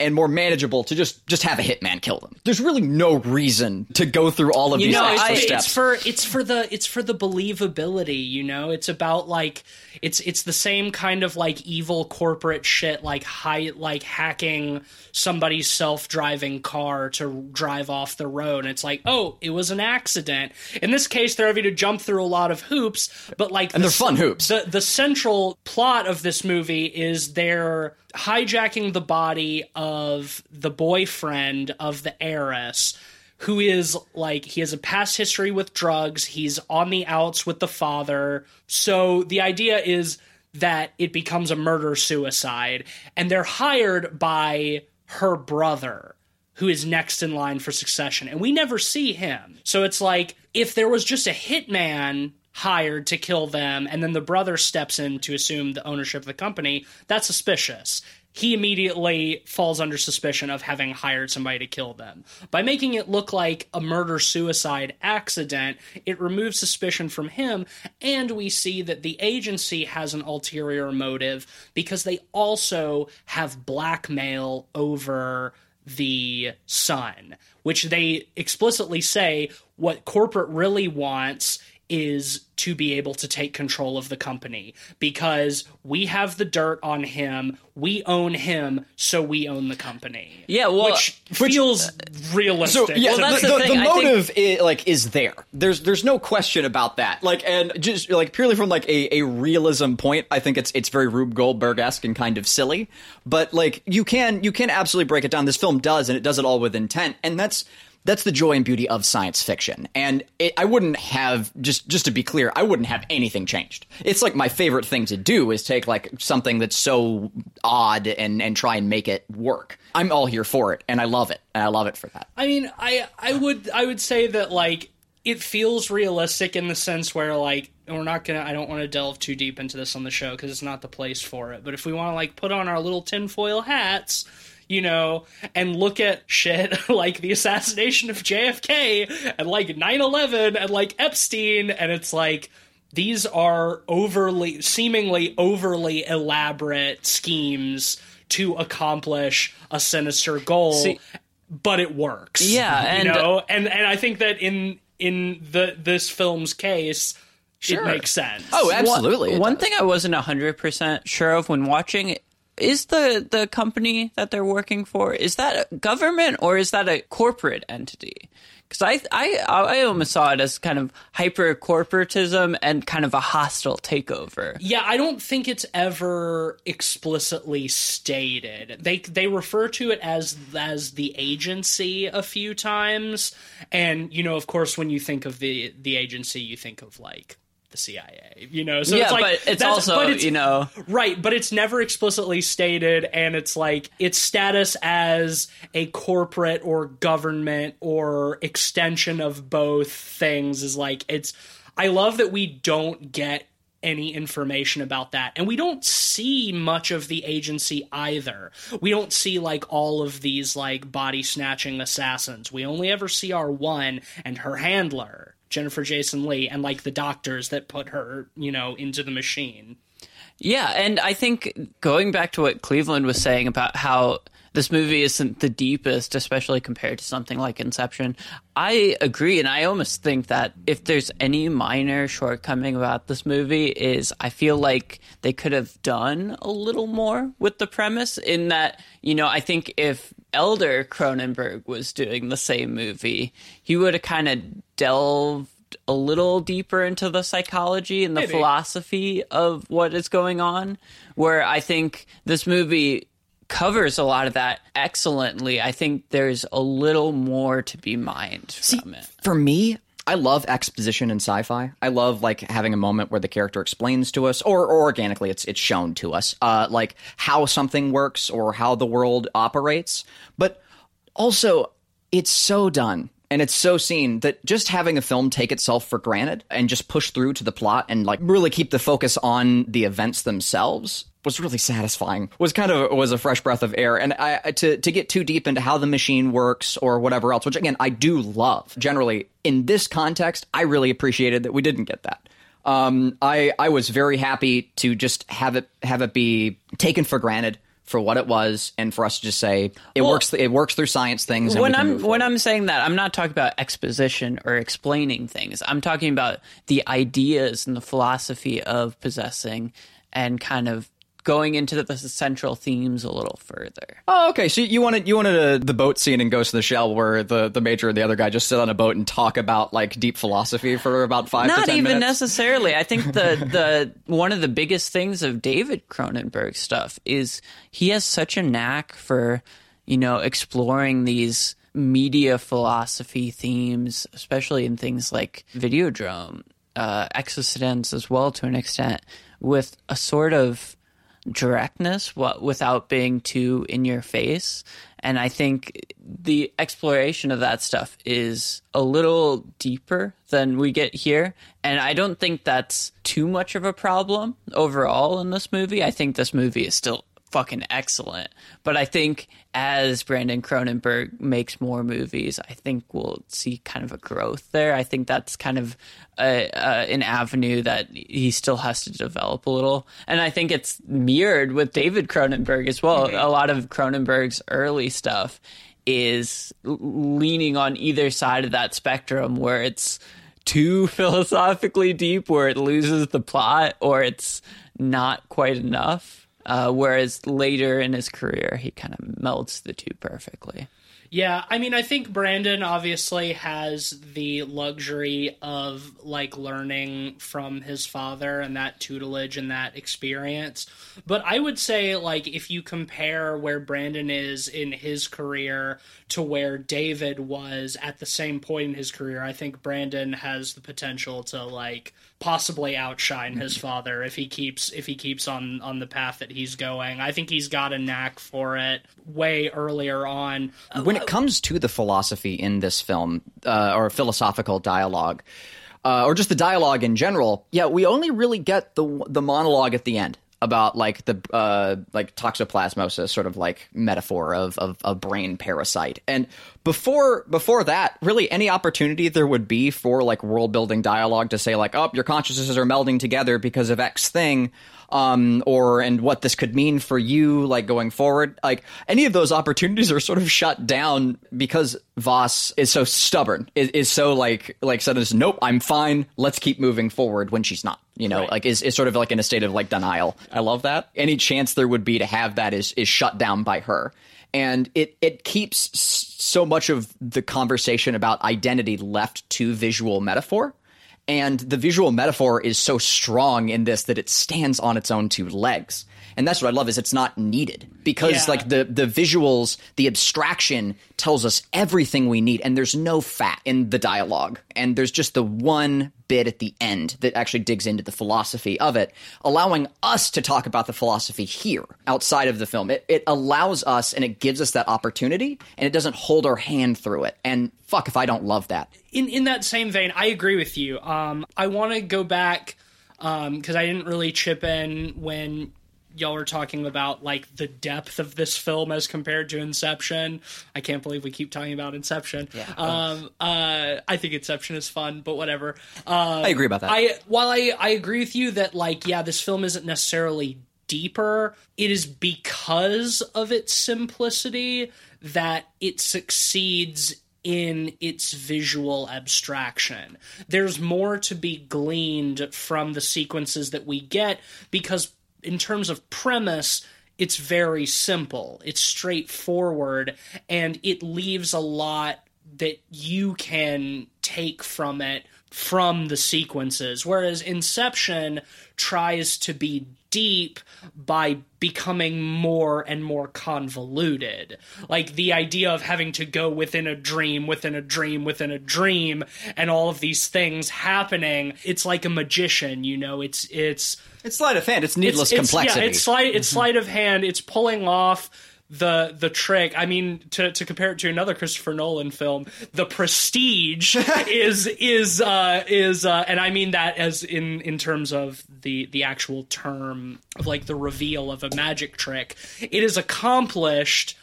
Speaker 4: and more manageable to just just have a hitman kill them. There's really no reason to go through all of
Speaker 3: You
Speaker 4: these
Speaker 3: know,
Speaker 4: extra
Speaker 3: I-
Speaker 4: steps.
Speaker 2: it's for it's for the it's for the believability you know it's about like it's it's the same kind of like evil corporate shit like high like hacking somebody's self-driving car to drive off the road and it's like oh it was an accident in this case they're having to jump through a lot of hoops but like
Speaker 4: And
Speaker 2: the
Speaker 4: they're fun hoops.
Speaker 2: the the central plot of this movie is they're hijacking the body of the boyfriend of the heiress who is like he has a past history with drugs. He's on the outs with the father. So the idea is that it becomes a murder suicide and they're hired by her brother who is next in line for succession and we never see him. So it's like if there was just a hitman hired to kill them and then the brother steps in to assume the ownership of the company that's suspicious he immediately falls under suspicion of having hired somebody to kill them. By making it look like a murder suicide accident, it removes suspicion from him, and we see that the agency has an ulterior motive because they also have blackmail over the son, which they explicitly say what corporate really wants is to be able to take control of the company because we have the dirt on him, we own him, so we own the company.
Speaker 3: Yeah, well,
Speaker 2: which uh, feels uh, realistic.
Speaker 4: So yeah,
Speaker 3: Well, that's
Speaker 4: the,
Speaker 3: the
Speaker 4: the,
Speaker 3: thing,
Speaker 4: the
Speaker 3: I think-
Speaker 4: motive like is there. There's there's no question about that. Like and just like purely from like a, a realism point, I think it's it's very Rube Goldberg esque and kind of silly. But like you can you can absolutely break it down. This film does, and it does it all with intent, and that's. That's the joy and beauty of science fiction, and it, I wouldn't have just just to be clear, I wouldn't have anything changed. It's like my favorite thing to do is take like something that's so odd and and try and make it work. I'm all here for it, and I love it, and I love it for that.
Speaker 2: I mean, I I would I would say that like it feels realistic in the sense where like we're not gonna I don't want to delve too deep into this on the show because it's not the place for it. But if we want to like put on our little tinfoil hats, you know, and look at shit [laughs] like the assassination of JFK and like 9/11 and like Epstein, and it's like these are overly seemingly overly elaborate schemes to accomplish a sinister goal
Speaker 3: See-
Speaker 2: but it works.
Speaker 3: Yeah, and-
Speaker 2: you know, and and I think that in in the this film's case, it makes sense.
Speaker 4: Oh, absolutely.
Speaker 3: One, one thing I wasn't 100% sure of when watching is the the company that they're working for is that a government or is that a corporate entity? Because I, I I almost saw it as kind of hyper corporatism and kind of a hostile takeover.
Speaker 2: Yeah, I don't think it's ever explicitly stated. They they refer to it as as the agency a few times, and you know, of course, when you think of the the agency, you think of like the CIA, you know. So
Speaker 3: yeah,
Speaker 2: it's like,
Speaker 3: but it's also
Speaker 2: but it's-
Speaker 3: you know
Speaker 2: Right, but it's never explicitly stated, and it's like its status as a corporate or government or extension of both things is like it's. I love that we don't get any information about that, and we don't see much of the agency either. We don't see like all of these like body snatching assassins. We only ever see our one and her handler. Jennifer Jason Leigh and like the doctors that put her, you know, into the machine.
Speaker 3: Yeah, and I think going back to what Cleveland was saying about how this movie isn't the deepest, especially compared to something like Inception, I agree, and I almost think that if there's any minor shortcoming about this movie, is I feel like they could have done a little more with the premise. In that, you know, I think if Elder Cronenberg was doing the same movie, he would have kind of delved a little deeper into the psychology and the
Speaker 2: Maybe.
Speaker 3: philosophy of what is going on. Where I think this movie covers a lot of that excellently. I think there's a little more to be mined from it.
Speaker 4: For me, I love exposition in sci-fi. I love like having a moment where the character explains to us, or, or organically, it's it's shown to us, uh, like how something works or how the world operates. But also, it's so done and it's so seen that just having a film take itself for granted and just push through to the plot and like really keep the focus on the events themselves was really satisfying. Was kind of was a fresh breath of air. And I to to get too deep into how the machine works or whatever else, which again I do love. Generally, in this context, I really appreciated that we didn't get that. Um, I I was very happy to just have it have it be taken for granted for what it was, and for us to just say it
Speaker 3: Well-
Speaker 4: works. It works through science things.
Speaker 3: When I'm when. I'm saying that, I'm not talking about exposition or explaining things. I'm talking about the ideas and the philosophy of possessing and kind of going into the central themes a little further.
Speaker 4: Oh, okay. So you wanted you wanted a, the boat scene in Ghost in the Shell where the, the major and the other guy just sit on a boat and talk about like deep philosophy for about five to
Speaker 3: Not even
Speaker 4: minutes.
Speaker 3: necessarily. I think the [laughs] the one of the biggest things of David Cronenberg stuff is he has such a knack for you know exploring these media philosophy themes, especially in things like Videodrome, uh, eXistenZ as well to an extent, with a sort of directness what without being too in your face. And i think the exploration of that stuff is a little deeper than we get here. And i don't think that's too much of a problem overall in this movie. I think this movie is still fucking excellent. But i think as brandon cronenberg makes more movies i think we'll see kind of a growth there. I think that's kind of a, uh, an avenue that he still has to develop a little. And i think it's mirrored with david cronenberg as well. A lot of cronenberg's early stuff is leaning on either side of that spectrum where it's too [laughs] philosophically deep where it loses the plot or it's not quite enough uh, whereas later in his career he kind of melds the two perfectly
Speaker 2: Yeah, I mean, I think Brandon obviously has the luxury of like learning from his father and that tutelage and that experience. But I would say, like, if you compare where Brandon is in his career to where David was at the same point in his career, I think Brandon has the potential to like possibly outshine his father if he keeps if he keeps on on the path that he's going. I think he's got a knack for it way earlier on.
Speaker 4: when it comes to the philosophy in this film uh, or philosophical dialogue uh, or just the dialogue in general yeah we only really get the the monologue at the end about like the uh, like toxoplasmosis sort of like metaphor of, of a brain parasite and before before that really any opportunity there would be for like world building dialogue to say like oh your consciousnesses are melding together because of x thing um, or and what this could mean for you, like going forward. Like any of those opportunities are sort of shut down because Voss is so stubborn, is, is so like like said, nope, I'm fine. Let's keep moving forward when she's not. You know,
Speaker 2: Right.
Speaker 4: like is, is sort of like in a state of like denial. I love that. Any chance there would be to have that is is shut down by her. And it it keeps so much of the conversation about identity left to visual metaphor. And the visual metaphor is so strong in this that it stands on its own two legs. And that's what I love is it's not needed because
Speaker 2: Yeah.
Speaker 4: like the the visuals, the abstraction tells us everything we need and there's no fat in the dialogue. And there's just the one bit at the end that actually digs into the philosophy of it, allowing us to talk about the philosophy here outside of the film. It it allows us and it gives us that opportunity and it doesn't hold our hand through it. And fuck if I don't love that.
Speaker 2: in in that same vein, I agree with you. Um, I want to go back because I didn't really chip in when y'all are talking about like the depth of this film as compared to Inception. I can't believe we keep talking about Inception. Um, uh, I think Inception is fun, but whatever. Uh,
Speaker 4: I agree about that.
Speaker 2: I while I I agree with you that like yeah, this film isn't necessarily deeper. It is because of its simplicity that it succeeds in its visual abstraction. There's more to be gleaned from the sequences that we get because in terms of premise it's very simple. It's straightforward and it leaves a lot that you can take from it from the sequences whereas Inception tries to be deep by becoming more and more convoluted. Like the idea of having to go within a dream, within a dream, within a dream, and all of these things happening. It's like a magician, you know. It's it's
Speaker 4: It's sleight of hand. It's needless
Speaker 2: it's, it's-
Speaker 4: complexity.
Speaker 2: Yeah, it's sleight it's mm-hmm. sleight of hand. It's pulling off the the trick. I mean, to to compare it to another Christopher Nolan film, The Prestige [laughs] is is uh, is uh, and I mean that as in in terms of the the actual term of like the reveal of a magic trick. It is accomplished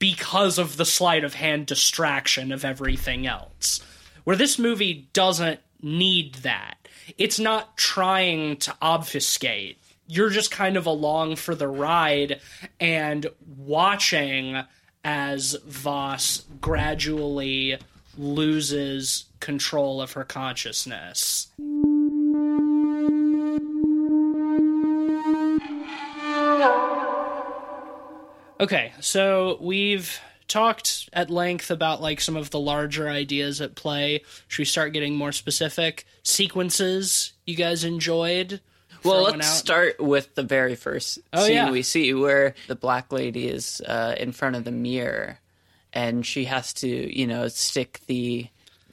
Speaker 2: because of the sleight of hand distraction of everything else. Where this movie doesn't need that. It's not trying to obfuscate. You're just kind of along for the ride and watching as Voss gradually loses control of her consciousness. Okay, so we've talked at length about like some of the larger ideas at play. Should we start getting more specific? Sequences you guys enjoyed?
Speaker 3: Well, let's
Speaker 2: out-
Speaker 3: start with the very first
Speaker 2: Oh,
Speaker 3: scene
Speaker 2: yeah.
Speaker 3: we see where the black lady is uh, in front of the mirror and she has to, you know, stick the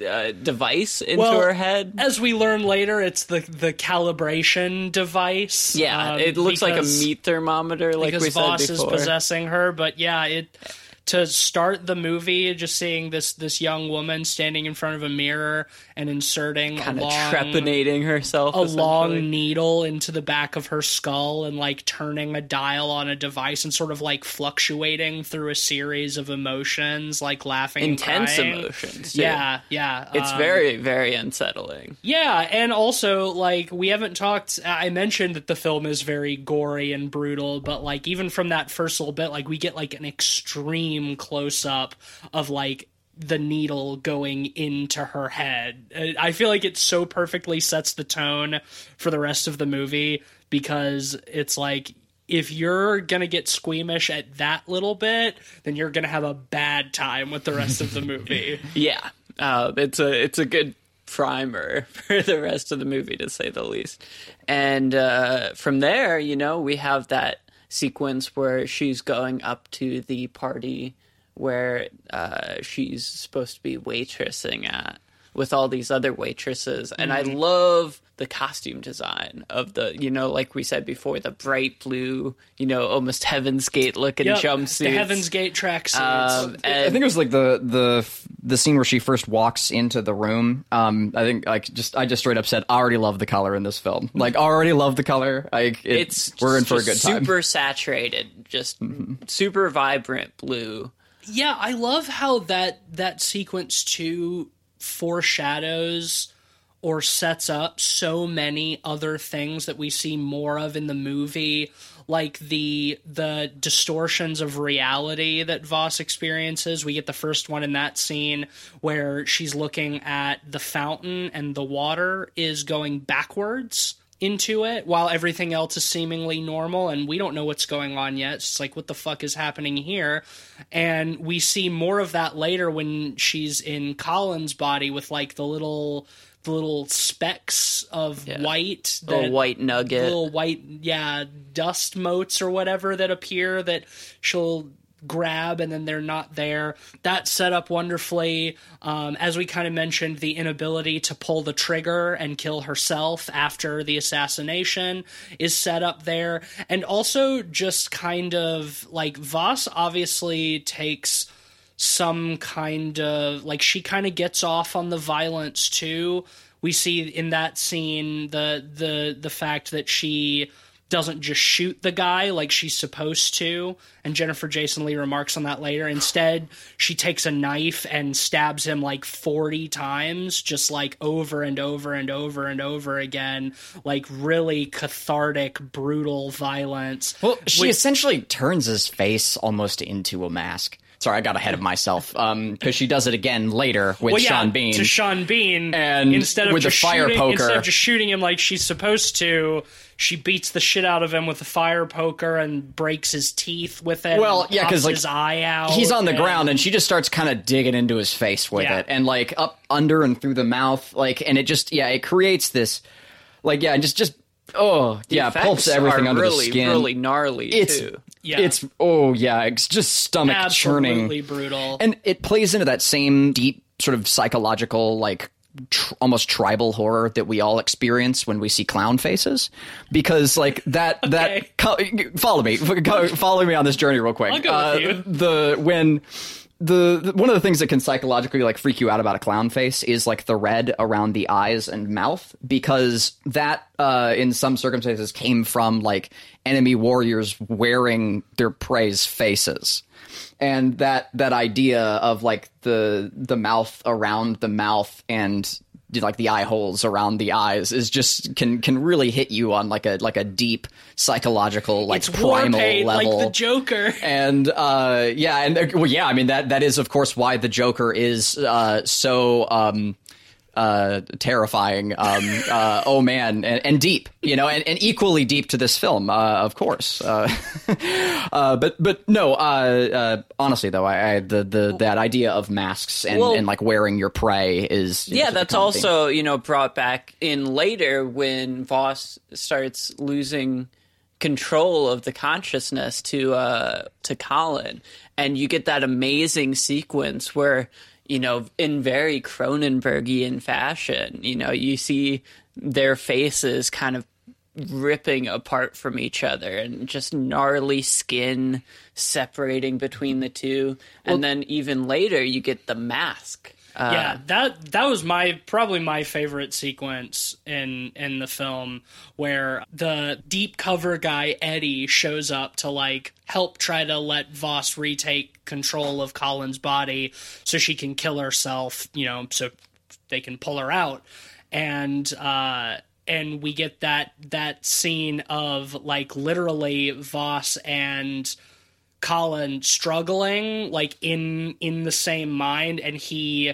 Speaker 3: uh, device into
Speaker 2: Well,
Speaker 3: her head.
Speaker 2: As we learn later, it's the the calibration device.
Speaker 3: Yeah,
Speaker 2: um,
Speaker 3: it looks like a meat thermometer, like
Speaker 2: because
Speaker 3: we said
Speaker 2: Voss is possessing her. But yeah, it to start the movie, just seeing this this young woman standing in front of a mirror and inserting
Speaker 3: kind
Speaker 2: a
Speaker 3: of
Speaker 2: long,
Speaker 3: trepanating herself.
Speaker 2: a long needle into the back of her skull and like turning a dial on a device and sort of like fluctuating through a series of emotions, like laughing,
Speaker 3: intense emotions. too.
Speaker 2: Yeah, yeah.
Speaker 3: it's
Speaker 2: um,
Speaker 3: very, very unsettling.
Speaker 2: yeah, and also like we haven't talked. I mentioned that the film is very gory and brutal, but like even from that first little bit, like we get like an extreme close up of like the needle going into her head. Uh, I feel like it so perfectly sets the tone for the rest of the movie because it's like if you're gonna get squeamish at that little bit, then you're gonna have a bad time with the rest of the movie. [laughs]
Speaker 3: Yeah, uh, it's a it's a good primer [laughs] for the rest of the movie, to say the least. And uh, from there, you know, we have that sequence where she's going up to the party where uh, she's supposed to be waitressing at with all these other waitresses. And i love the costume design of the you know like we said before the bright blue you know almost heaven's gate looking
Speaker 2: Yep,
Speaker 3: jumpsuits
Speaker 2: the Heaven's Gate tracksuits.
Speaker 3: um,
Speaker 4: I think it was like the the the scene where she first walks into the room. Um, I think like just I just straight up said I already love the color in this film. Like I already love the color. Like it,
Speaker 3: it's
Speaker 4: we're in for a good time.
Speaker 3: super saturated just super vibrant blue
Speaker 2: Yeah, I love how that that sequence too foreshadows or sets up so many other things that we see more of in the movie like the the distortions of reality that Voss experiences. We get the first one in that scene where she's looking at the fountain and the water is going backwards into it while everything else is seemingly normal and we don't know what's going on yet. It's like what the fuck is happening here? And we see more of that later when she's in Colin's body with like the little the little specks of white
Speaker 3: Little white nugget.
Speaker 2: little white yeah dust motes or whatever that appear that she'll grab and then they're not there. That's set up wonderfully um, as we kind of mentioned the inability to pull the trigger and kill herself after the assassination is set up there. And also just kind of like voss obviously takes some kind of like she kind of gets off on the violence too. We see in that scene the the the fact that she doesn't just shoot the guy like she's supposed to and Jennifer Jason Leigh remarks on that later instead she takes a knife and stabs him like 40 times just like over and over and over and over again like really cathartic brutal violence
Speaker 4: Well, she
Speaker 2: Which-
Speaker 4: essentially turns his face almost into a mask. Sorry, I got ahead of myself. Um, because she does it again later with
Speaker 2: well, yeah,
Speaker 4: Sean Bean.
Speaker 2: to Sean Bean,
Speaker 4: And
Speaker 2: instead of
Speaker 4: with the
Speaker 2: just
Speaker 4: fire
Speaker 2: shooting,
Speaker 4: poker-
Speaker 2: instead of just shooting him like she's supposed to, she beats the shit out of him with the fire poker and breaks his teeth with it.
Speaker 4: Well, yeah,
Speaker 2: because
Speaker 4: like,
Speaker 2: his eye out.
Speaker 4: He's on the
Speaker 2: and-
Speaker 4: ground, and she just starts kind of digging into his face with
Speaker 2: Yeah.
Speaker 4: it, and like up under and through the mouth, like, and it just yeah, it creates this, like, yeah, just just oh yeah,
Speaker 3: Effects
Speaker 4: pulps everything
Speaker 3: are
Speaker 4: under
Speaker 3: really,
Speaker 4: the skin.
Speaker 3: really gnarly
Speaker 4: it's
Speaker 3: too.
Speaker 2: Yeah.
Speaker 4: it's oh yeah, it's just stomach
Speaker 2: absolutely
Speaker 4: churning,
Speaker 2: brutal.
Speaker 4: and it plays into that same deep sort of psychological like. Tr- almost tribal horror that we all experience when we see clown faces, because like that [laughs] that co- follow me, follow me on this journey real quick.
Speaker 2: I'll go
Speaker 4: Uh,
Speaker 2: with you.
Speaker 4: the when the, the- one of the things that can psychologically like freak you out about a clown face is like the red around the eyes and mouth because that uh in some circumstances came from like enemy warriors wearing their prey's faces. And that that idea of like the the mouth around the mouth and like the eye holes around the eyes is just can can really hit you on like a like a deep psychological like
Speaker 2: it's
Speaker 4: primal level
Speaker 2: like the Joker. [laughs]
Speaker 4: and uh, yeah, and well, yeah, I mean that that is of course why the Joker is uh, so um, uh, terrifying. Um, uh, oh man, and, and deep, you know, and, and equally deep to this film, uh, of course. Uh, [laughs] uh, but but no, uh, uh, honestly though, I, I the the that idea of masks and,
Speaker 3: Well-
Speaker 4: and like wearing your prey is
Speaker 3: Yeah, that's
Speaker 4: a common theme.
Speaker 3: also you know brought back in later when Voss starts losing control of the consciousness to uh to Colin, and you get that amazing sequence where you know in very Cronenbergian fashion, you know you see their faces kind of ripping apart from each other and just gnarly skin separating between the two. And then even later you get the mask uh,
Speaker 2: yeah, that that was my probably my favorite sequence in in the film where the deep cover guy Eddie shows up to like help try to let Voss retake control of Colin's body so she can kill herself, you know, so they can pull her out. And uh and we get that that scene of like literally Voss and Colin struggling like in in the same mind and he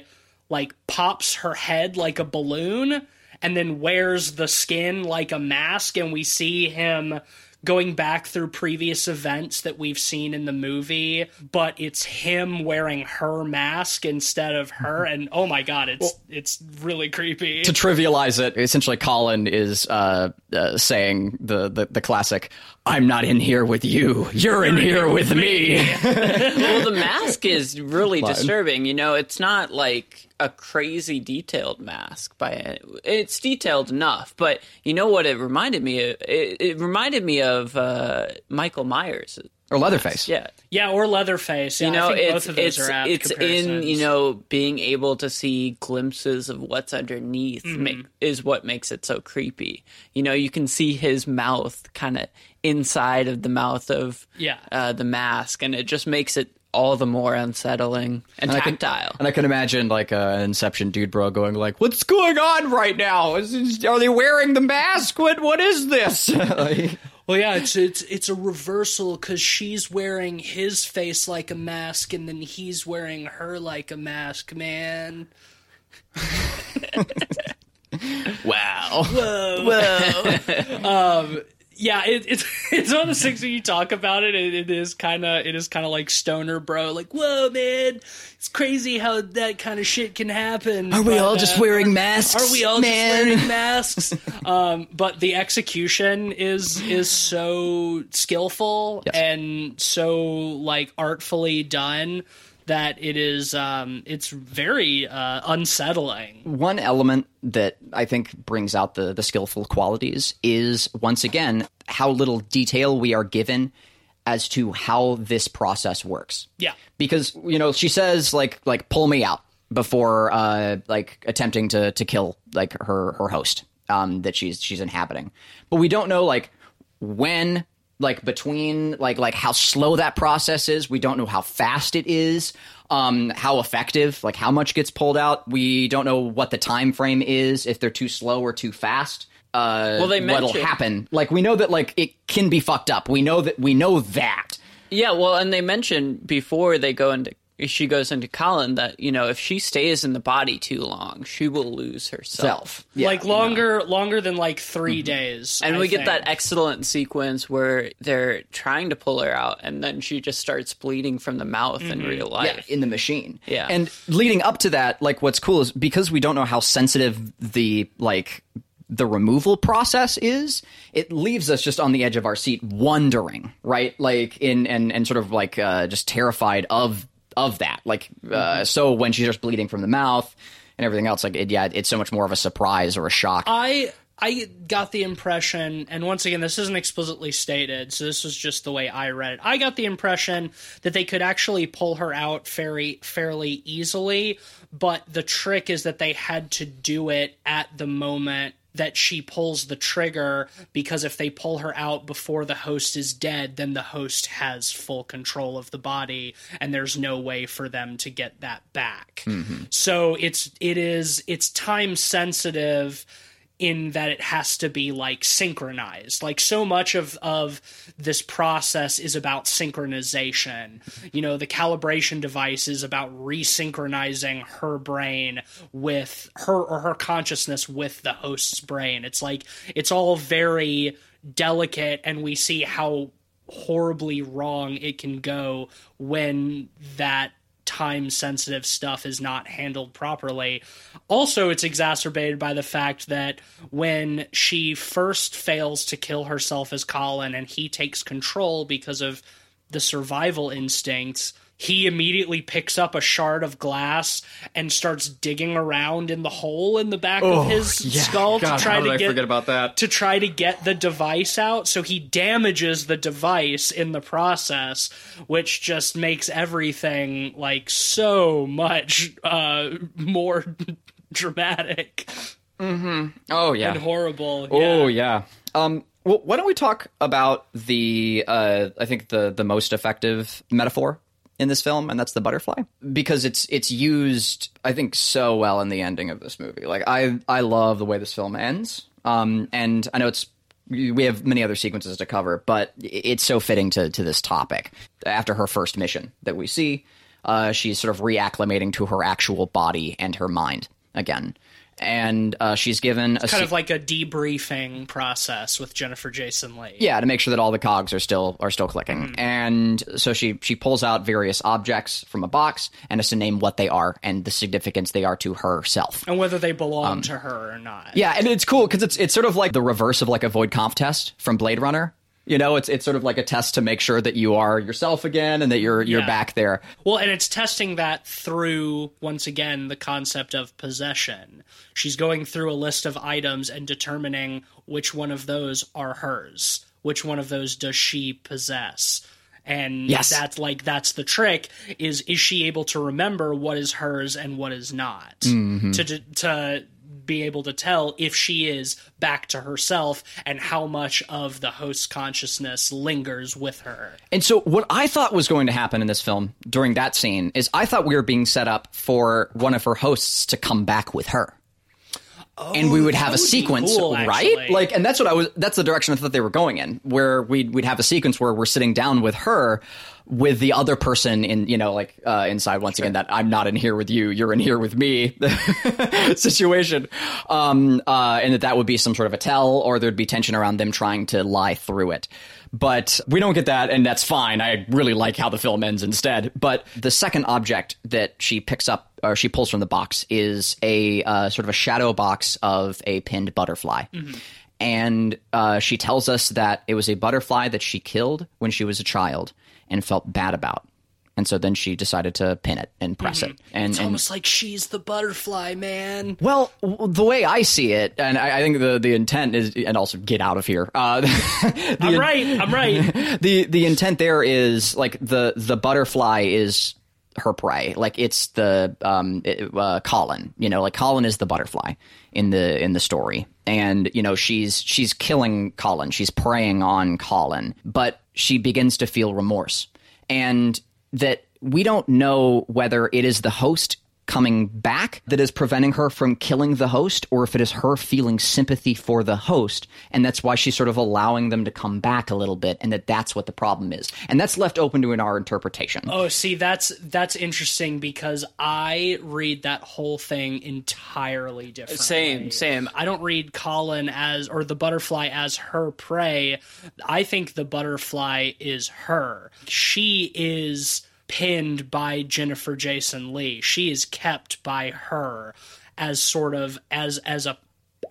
Speaker 2: like pops her head like a balloon and then wears the skin like a mask and we see him going back through previous events that we've seen in the movie but it's him wearing her mask instead of her and oh my god it's it's really creepy.
Speaker 4: to trivialize it, essentially Colin is uh, uh, saying the, the the classic "I'm not in here with you, you're in here with me." [laughs]
Speaker 3: well, the mask is really disturbing. You know, it's not like a crazy detailed mask by it. It's detailed enough, but you know what it reminded me of? It, it reminded me of uh, Michael Myers.
Speaker 4: Or Leatherface.
Speaker 3: Yeah.
Speaker 2: yeah or leatherface yeah,
Speaker 3: You know,
Speaker 2: I think
Speaker 3: it's
Speaker 2: both of those
Speaker 3: it's
Speaker 2: are apt
Speaker 3: it's in you know being able to see glimpses of what's underneath
Speaker 2: Mm-hmm.
Speaker 3: make, is what makes it so creepy. You know, you can see his mouth kind of inside of the mouth of
Speaker 2: Yeah.
Speaker 3: uh, the mask, and it just makes it all the more unsettling and,
Speaker 4: I can-
Speaker 3: tactile.
Speaker 4: And I can imagine like an Inception dude bro going like, "What's going on right now? Is, is- are they wearing the mask? What what is this?" [laughs] Like,
Speaker 2: Well, yeah, it's it's it's a reversal because she's wearing his face like a mask, and then he's wearing her like a mask. Man, [laughs]
Speaker 4: Wow. [laughs]
Speaker 2: Um, yeah, it, it's [laughs] it's one of those things when you talk about it, it, it is kind of it is kind of like stoner bro, like whoa man, it's crazy how that kind of shit can happen.
Speaker 4: Are we
Speaker 2: But,
Speaker 4: all just
Speaker 2: uh,
Speaker 4: wearing masks?
Speaker 2: Are we all
Speaker 4: man?
Speaker 2: just wearing [laughs] masks? um, but the execution is is so skillful
Speaker 4: Yes.
Speaker 2: and so like artfully done that it is um, it's very uh, unsettling.
Speaker 4: One element that I think brings out the the skillful qualities is once again how little detail we are given as to how this process works.
Speaker 2: Yeah.
Speaker 4: Because you know she says like like pull me out before uh like attempting to to kill like her her host um that she's she's inhabiting. But we don't know like when like between like like how slow that process is. We don't know how fast it is um how effective like how much gets pulled out. We don't know what the time frame is if they're too slow or too fast uh
Speaker 3: Well, they
Speaker 4: what'll
Speaker 3: mentioned-
Speaker 4: happen. Like we know that like it can be fucked up. We know that we know that.
Speaker 3: Yeah, well, and they mentioned before they go into she goes into Colin that you know if she stays in the body too long, she will lose herself.
Speaker 4: yeah,
Speaker 2: like longer longer than like 3 days.
Speaker 3: And
Speaker 2: I
Speaker 3: we get that excellent sequence where they're trying to pull her out, and then she just starts bleeding from the mouth in real
Speaker 4: yeah,
Speaker 3: life.
Speaker 4: in the machine.
Speaker 3: Yeah.
Speaker 4: And leading up to that, like what's cool is because we don't know how sensitive the like the removal process is, it leaves us just on the edge of our seat wondering, right? Like in and and sort of like uh just terrified of of that. Like uh so when she's just bleeding from the mouth and everything else, like it, yeah, it's so much more of a surprise or a shock.
Speaker 2: I I got the impression, and once again, this isn't explicitly stated, so this was just the way I read it. I got the impression that they could actually pull her out fairly fairly easily, but the trick is that they had to do it at the moment that she pulls the trigger because if they pull her out before the host is dead then the host has full control of the body and there's no way for them to get that back. Mm-hmm. So it's it is it's time sensitive in that it has to be like synchronized. Like so much of of this process is about synchronization. You know, the calibration device is about resynchronizing her brain with her or her consciousness with the host's brain. It's like it's all very delicate and we see how horribly wrong it can go when that time sensitive stuff is not handled properly. Also, it's exacerbated by the fact that when she first fails to kill herself as Colin and he takes control because of the survival instincts, he immediately picks up a shard of glass and starts digging around in the hole in the back of his skull
Speaker 4: God,
Speaker 2: to try to get
Speaker 4: forget about that?
Speaker 2: to try to get the device out. So he damages the device in the process, which just makes everything like so much uh, more [laughs] dramatic
Speaker 4: oh yeah.
Speaker 2: and horrible.
Speaker 4: Oh
Speaker 2: yeah.
Speaker 4: yeah. Um. Well, why don't we talk about the uh, I think the the most effective metaphor in this film, and that's the butterfly, because it's it's used I think so well in the ending of this movie. Like I I love the way this film ends. Um, and I know it's we have many other sequences to cover, but it's so fitting to to this topic. After her first mission that we see, uh, she's sort of reacclimating to her actual body and her mind again. And uh, she's given a
Speaker 2: Kind
Speaker 4: se-
Speaker 2: of like a debriefing process with Jennifer Jason Leigh.
Speaker 4: yeah to make sure that all the cogs are still are still clicking and so she she pulls out various objects from a box and has to name what they are and the significance they are to herself
Speaker 2: And whether they belong to her or not.
Speaker 4: Um, yeah and it's cool because it's it's sort of like the reverse of like a Voight-Kampff test from blade runner you know it's it's sort of like a test to make sure that you are yourself again and that you're you're
Speaker 2: Yeah.
Speaker 4: back there
Speaker 2: Well, and it's testing that through, once again, the concept of possession. She's going through a list of items and determining which one of those are hers. Which one of those does she possess? And
Speaker 4: Yes.
Speaker 2: that's like that's the trick is is she able to remember what is hers and what is not
Speaker 4: Mm-hmm.
Speaker 2: to to to be able to tell if she is back to herself and how much of the host's consciousness lingers with her.
Speaker 4: And so, what I thought was going to happen in this film during that scene is I thought we were being set up for one of her hosts to come back with her. and we oh, would have a
Speaker 2: would
Speaker 4: sequence,
Speaker 2: cool,
Speaker 4: right? Like, and that's what I was. That's the direction I thought they were going in, where we'd we'd have a sequence where we're sitting down with her, with the other person in you know like uh, inside once again that I'm not in here with you, you're in here with me [laughs] situation, um, uh, and that that would be some sort of a tell, or there'd be tension around them trying to lie through it. But we don't get that, and that's fine. I really like how the film ends instead. But the second object that she picks up or she pulls from the box is a uh, sort of a shadow box of a pinned butterfly. And uh, she tells us that it was a butterfly that she killed when she was a child and felt bad about. And so then she decided to pin it and press it. And,
Speaker 2: It's
Speaker 4: and
Speaker 2: almost like she's the butterfly, man.
Speaker 4: well, the way I see it, and I, I think the the intent is, and also get out of here. Uh, [laughs] the,
Speaker 2: I'm right. I'm right. [laughs]
Speaker 4: the the intent there is like the the butterfly is her prey. Like it's the um it- uh, Colin you know like Colin is the butterfly in the in the story. And you know she's she's killing Colin. She's preying on Colin. But she begins to feel remorse. And that we don't know whether it is the host coming back that is preventing her from killing the host or if it is her feeling sympathy for the host and that's why she's sort of allowing them to come back a little bit and that that's what the problem is and that's left open to an our interpretation
Speaker 2: Oh, see, that's that's interesting because I read that whole thing entirely different.
Speaker 3: Same, same.
Speaker 2: I don't read Colin as or the butterfly as her prey. I think the butterfly is her. She is pinned by Jennifer Jason Leigh. She is kept by her as sort of as as a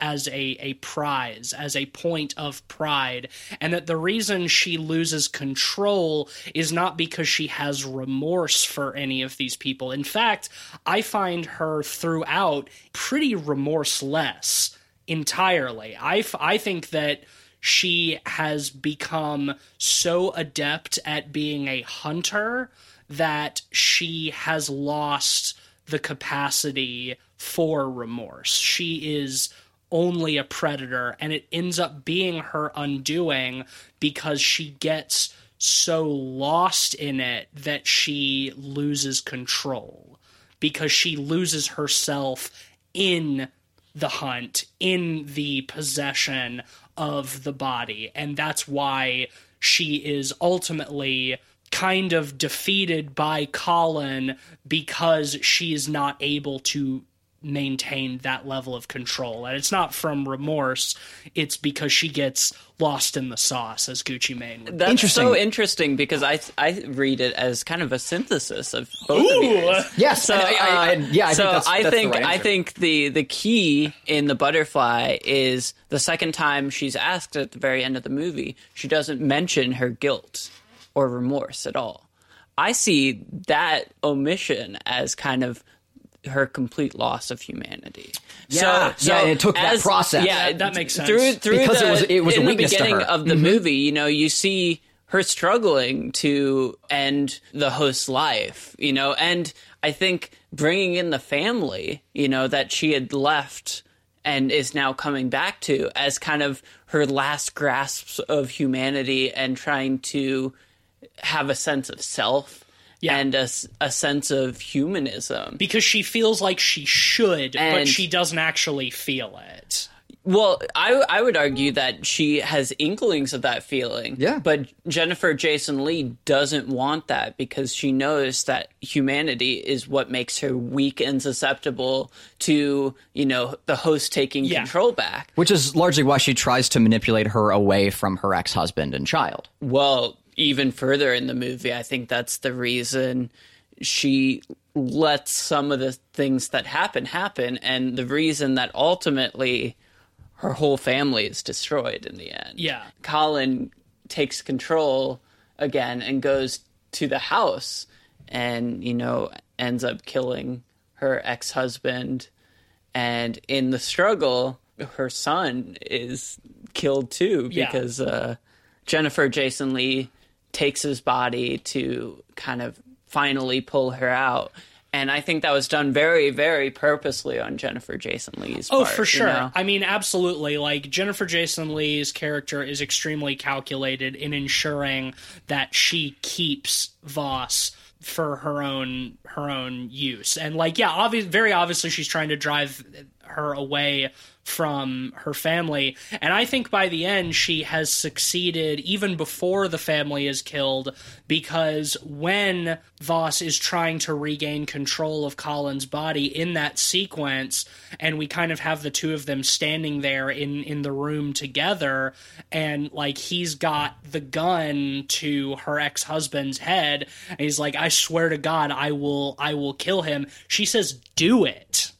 Speaker 2: as a, a prize, as a point of pride, and that the reason she loses control is not because she has remorse for any of these people. In fact, I find her throughout pretty remorseless entirely. I, f- I think that she has become so adept at being a hunter that she has lost the capacity for remorse. She is only a predator, and it ends up being her undoing because she gets so lost in it that she loses control because she loses herself in the hunt, in the possession of the body. And that's why she is ultimately kind of defeated by Colin because she is not able to maintain that level of control. And it's not from remorse, it's because she gets lost in the sauce, as Gucci Mane would
Speaker 3: That's
Speaker 4: Interesting.
Speaker 3: so interesting because I I read it as kind of a synthesis of both of yours.
Speaker 4: yes
Speaker 3: So,
Speaker 4: and I, I, I,
Speaker 3: uh,
Speaker 4: yeah I
Speaker 3: so
Speaker 4: think that's,
Speaker 3: I
Speaker 4: that's the
Speaker 3: think
Speaker 4: right
Speaker 3: I think the the key in the butterfly is the second time she's asked at the very end of the movie, she doesn't mention her guilt or remorse at all. I see that omission as kind of her complete loss of humanity.
Speaker 4: Yeah,
Speaker 3: so,
Speaker 4: yeah,
Speaker 3: so
Speaker 4: and it took that process.
Speaker 3: Yeah,
Speaker 2: That- that makes sense.
Speaker 3: Through through
Speaker 4: Because
Speaker 3: the,
Speaker 4: it was- it was a
Speaker 3: in the
Speaker 4: weakness to
Speaker 3: beginning
Speaker 4: her. Mm-hmm.
Speaker 3: of the movie, you know, you see her struggling to end the host's life, you know, and I think bringing in the family, you know, that she had left and is now coming back to as kind of her last grasps of humanity and trying to have a sense of self
Speaker 2: Yeah.
Speaker 3: and a sense of humanism.
Speaker 2: because she feels like she should, but she doesn't actually feel it.
Speaker 3: Well, I I would argue that she has inklings of that feeling.
Speaker 4: Yeah.
Speaker 3: But Jennifer Jason Leigh doesn't want that because she knows that humanity is what makes her weak and susceptible to, you know, the host taking
Speaker 2: Yeah.
Speaker 3: control back.
Speaker 4: which is largely why she tries to manipulate her away from her ex-husband and child
Speaker 3: Well, even further in the movie, I think that's the reason she lets some of the things that happen happen and the reason that ultimately her whole family is destroyed in the end.
Speaker 2: Yeah.
Speaker 3: Colin takes control again and goes to the house and, you know, ends up killing her ex husband. And in the struggle, her son is killed too
Speaker 2: Yeah.
Speaker 3: because uh, Jennifer Jason Leigh takes his body to kind of finally pull her out. And I think that was done very, very purposely on Jennifer Jason Leigh's
Speaker 2: Oh,
Speaker 3: part,
Speaker 2: for
Speaker 3: you
Speaker 2: sure.
Speaker 3: know?
Speaker 2: I mean, absolutely. Like Jennifer Jason Leigh's character is extremely calculated in ensuring that she keeps Voss for her own her own use. And like, yeah, obvious, very obviously, she's trying to drive her away from her family. And I think by the end, she has succeeded even before the family is killed because when Voss is trying to regain control of Colin's body in that sequence, and we kind of have the two of them standing there in, in the room together, and like he's got the gun to her ex husband's head, and he's like, I swear to God, I will, I will kill him. She says, Do it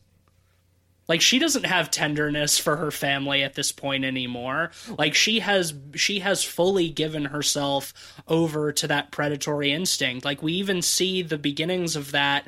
Speaker 2: like she doesn't have tenderness for her family at this point anymore. Like she has she has fully given herself over to that predatory instinct. Like we even see the beginnings of that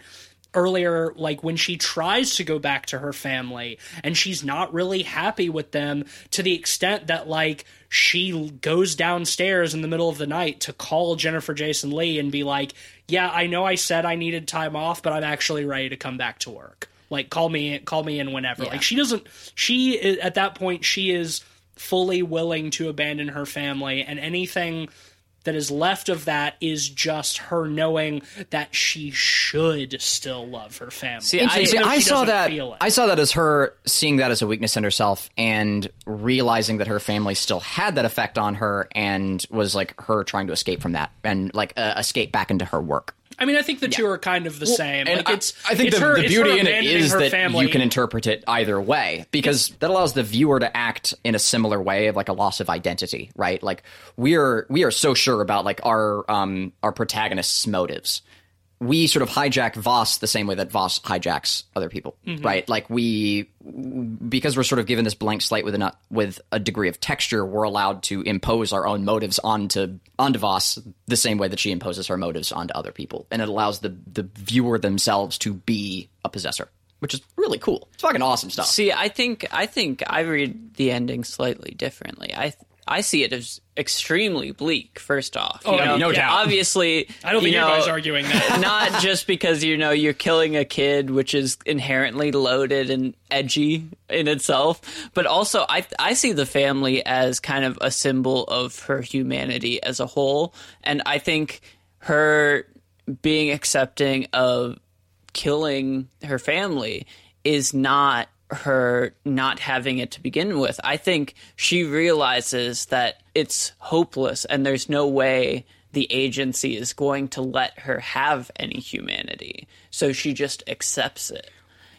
Speaker 2: earlier like when she tries to go back to her family and she's not really happy with them to the extent that like she goes downstairs in the middle of the night to call Jennifer Jason Leigh and be like, "Yeah, I know I said I needed time off, but I'm actually ready to come back to work." Like call me call me in whenever.
Speaker 4: Yeah.
Speaker 2: Like she doesn't she at that point she is fully willing to abandon her family and anything that is left of that is just her knowing that she should still love her family.
Speaker 3: See, I-
Speaker 2: if
Speaker 4: I saw that. I saw that as her seeing that as a weakness in herself and realizing that her family still had that effect on her, and was like her trying to escape from that and like uh, escape back into her work.
Speaker 2: I mean, I think the two are kind of the same.
Speaker 4: And
Speaker 2: Like
Speaker 4: I-
Speaker 2: it's
Speaker 4: I, think
Speaker 2: it's
Speaker 4: the,
Speaker 2: her,
Speaker 4: the beauty in it is that
Speaker 2: family.
Speaker 4: you can interpret it either way because that allows the viewer to act in a similar way of like a loss of identity, right? Like we are we are so sure about like our um our protagonist's motives. We sort of hijack Voss the same way that Voss hijacks other people,
Speaker 2: Mm-hmm.
Speaker 4: right? Like we because we're sort of given this blank slate with a with a degree of texture, we're allowed to impose our own motives onto onto Voss the same way that she imposes her motives onto other people, and it allows the the viewer themselves to be a possessor, which is really cool. It's fucking awesome stuff.
Speaker 3: See, I think I think I read the ending slightly differently. I I see it as extremely bleak. First off, oh, you
Speaker 2: Oh,
Speaker 3: know,
Speaker 2: no doubt.
Speaker 3: Obviously,
Speaker 2: I don't think
Speaker 3: you know,
Speaker 2: anybody's arguing that. [laughs]
Speaker 3: not just because you know you're killing a kid, which is inherently loaded and edgy in itself, but also I I see the family as kind of a symbol of her humanity as a whole, and I think her being accepting of killing her family is not her not having it to begin with. I think she realizes that it's hopeless and there's no way the agency is going to let her have any humanity. So she just accepts it.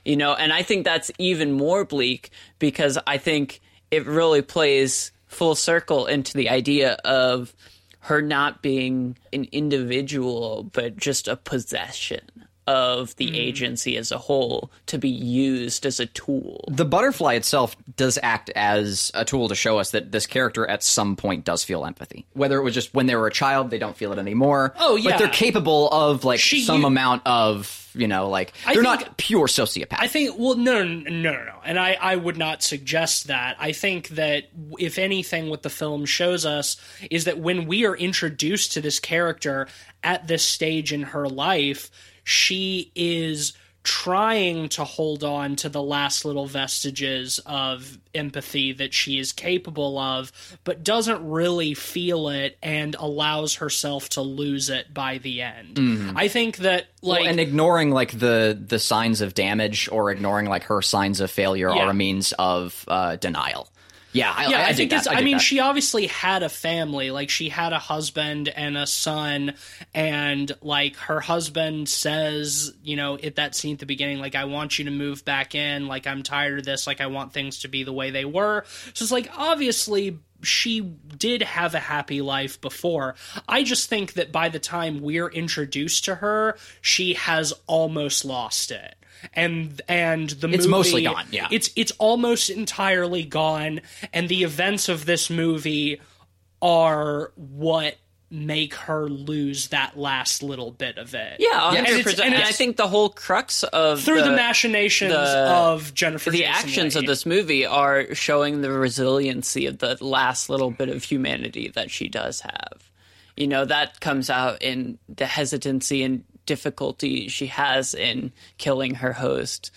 Speaker 3: You know, and I think that's even more bleak because I think it really plays full circle into the idea of her not being an individual, but just a possession of the hmm. agency as a whole to be used as a tool.
Speaker 4: The butterfly itself does act as a tool to show us that this character at some point does feel empathy. Whether it was just when they were a child, they don't feel it anymore.
Speaker 2: Oh, yeah.
Speaker 4: But they're capable of like
Speaker 2: She-
Speaker 4: some
Speaker 2: you-
Speaker 4: amount of, you know, like they're
Speaker 2: think-
Speaker 4: not pure sociopaths.
Speaker 2: I think well no no no no no and I I would not suggest that. I think that if anything what the film shows us is that when we are introduced to this character at this stage in her life, she is trying to hold on to the last little vestiges of empathy that she is capable of but doesn't really feel it and allows herself to lose it by the end. I think that like
Speaker 4: and ignoring like the the signs of damage or ignoring like her signs of failure
Speaker 2: Yeah.
Speaker 4: are a means of uh, denial. Yeah, I,
Speaker 2: yeah,
Speaker 4: I,
Speaker 2: I,
Speaker 4: dig
Speaker 2: think it's.
Speaker 4: I,
Speaker 2: I, mean,
Speaker 4: that.
Speaker 2: she obviously had a family. Like she had a husband and a son, and like her husband says, you know, at that scene at the beginning, like I want you to move back in. Like I'm tired of this. Like I want things to be the way they were. So it's like obviously she did have a happy life before. I just think that by the time we're introduced to her, she has almost lost it. And and the
Speaker 4: It's
Speaker 2: movie,
Speaker 4: mostly gone, yeah.
Speaker 2: it's it's almost entirely gone and the events of this movie are what make her lose that last little bit of it
Speaker 3: Yeah,
Speaker 2: And
Speaker 3: 100%.
Speaker 2: it's-
Speaker 3: And,
Speaker 2: and
Speaker 3: I think the whole crux of
Speaker 2: through the,
Speaker 3: the
Speaker 2: machinations
Speaker 3: the-
Speaker 2: of jennifer
Speaker 3: the
Speaker 2: Jason
Speaker 3: actions
Speaker 2: Leigh.
Speaker 3: of this movie are showing the resiliency of the last little bit of humanity that she does have. You know, that comes out in the hesitancy and difficulty she has in killing her host.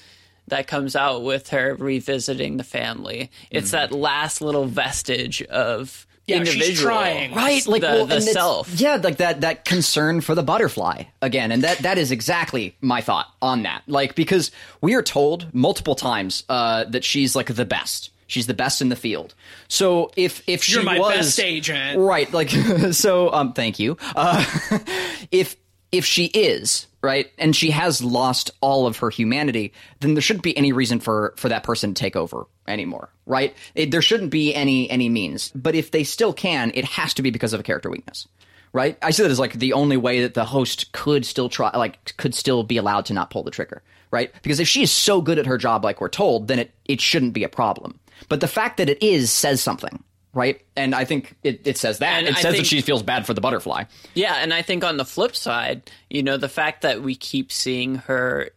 Speaker 3: That comes out with her revisiting the family. It's that last little vestige of
Speaker 2: Yeah, she's trying.
Speaker 4: right like
Speaker 3: The-
Speaker 4: well,
Speaker 3: the self.
Speaker 4: yeah like that that concern for the butterfly again and that that is exactly my thought on that like because we are told multiple times uh that she's like the best she's the best in the field so if if she
Speaker 2: You're my
Speaker 4: was
Speaker 2: best agent.
Speaker 4: right like [laughs] so um thank you uh [laughs] if if she is right and she has lost all of her humanity then there shouldn't be any reason for for that person to take over anymore right? It, there shouldn't be any any means. But if they still can it has to be because of a character weakness right? I see that as like the only way that the host could still try like could still be allowed to not pull the trigger right? Because if she is so good at her job like we're told then it it shouldn't be a problem. But the fact that it is says something right? And i think it, it says that.
Speaker 3: And
Speaker 4: it
Speaker 3: I
Speaker 4: says that she feels bad for the butterfly.
Speaker 3: Yeah, and I think on the flip side, you know, the fact that we keep seeing her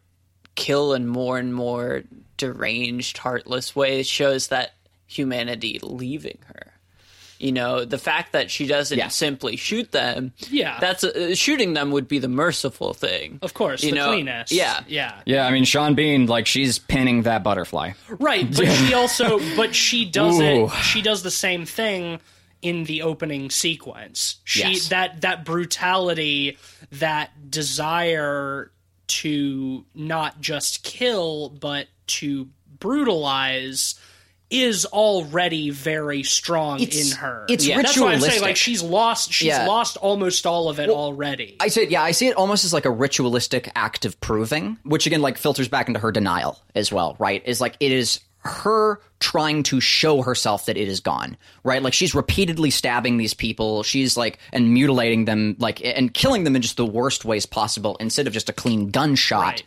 Speaker 3: kill in more and more deranged, heartless ways shows that humanity leaving her. You know, the fact that she doesn't
Speaker 4: Yeah.
Speaker 3: simply shoot them,
Speaker 2: Yeah.
Speaker 3: that's uh, shooting them would be the merciful thing.
Speaker 2: Of course,
Speaker 3: You
Speaker 2: the
Speaker 3: know,
Speaker 2: cleanest.
Speaker 3: yeah.
Speaker 2: yeah,
Speaker 4: Yeah, I mean Sean Bean, like she's pinning that butterfly.
Speaker 2: right. But she also, but she does
Speaker 4: Ooh.
Speaker 2: it. She does the same thing in the opening sequence. She
Speaker 4: Yes.
Speaker 2: that that brutality, that desire to not just kill but to brutalize is already very strong
Speaker 4: It's-
Speaker 2: in her.
Speaker 4: it's
Speaker 2: That's why I'm saying
Speaker 4: ritualistic.
Speaker 2: like she's lost she's
Speaker 4: Yeah.
Speaker 2: lost almost all of it already.
Speaker 4: I see it, yeah, I see it almost as like a ritualistic act of proving, which again like filters back into her denial as well, right? Is like it is her trying to show herself that it is gone, right? Like she's repeatedly stabbing these people, she's like and mutilating them, like and killing them in just the worst ways possible instead of just a clean gunshot.
Speaker 2: Right.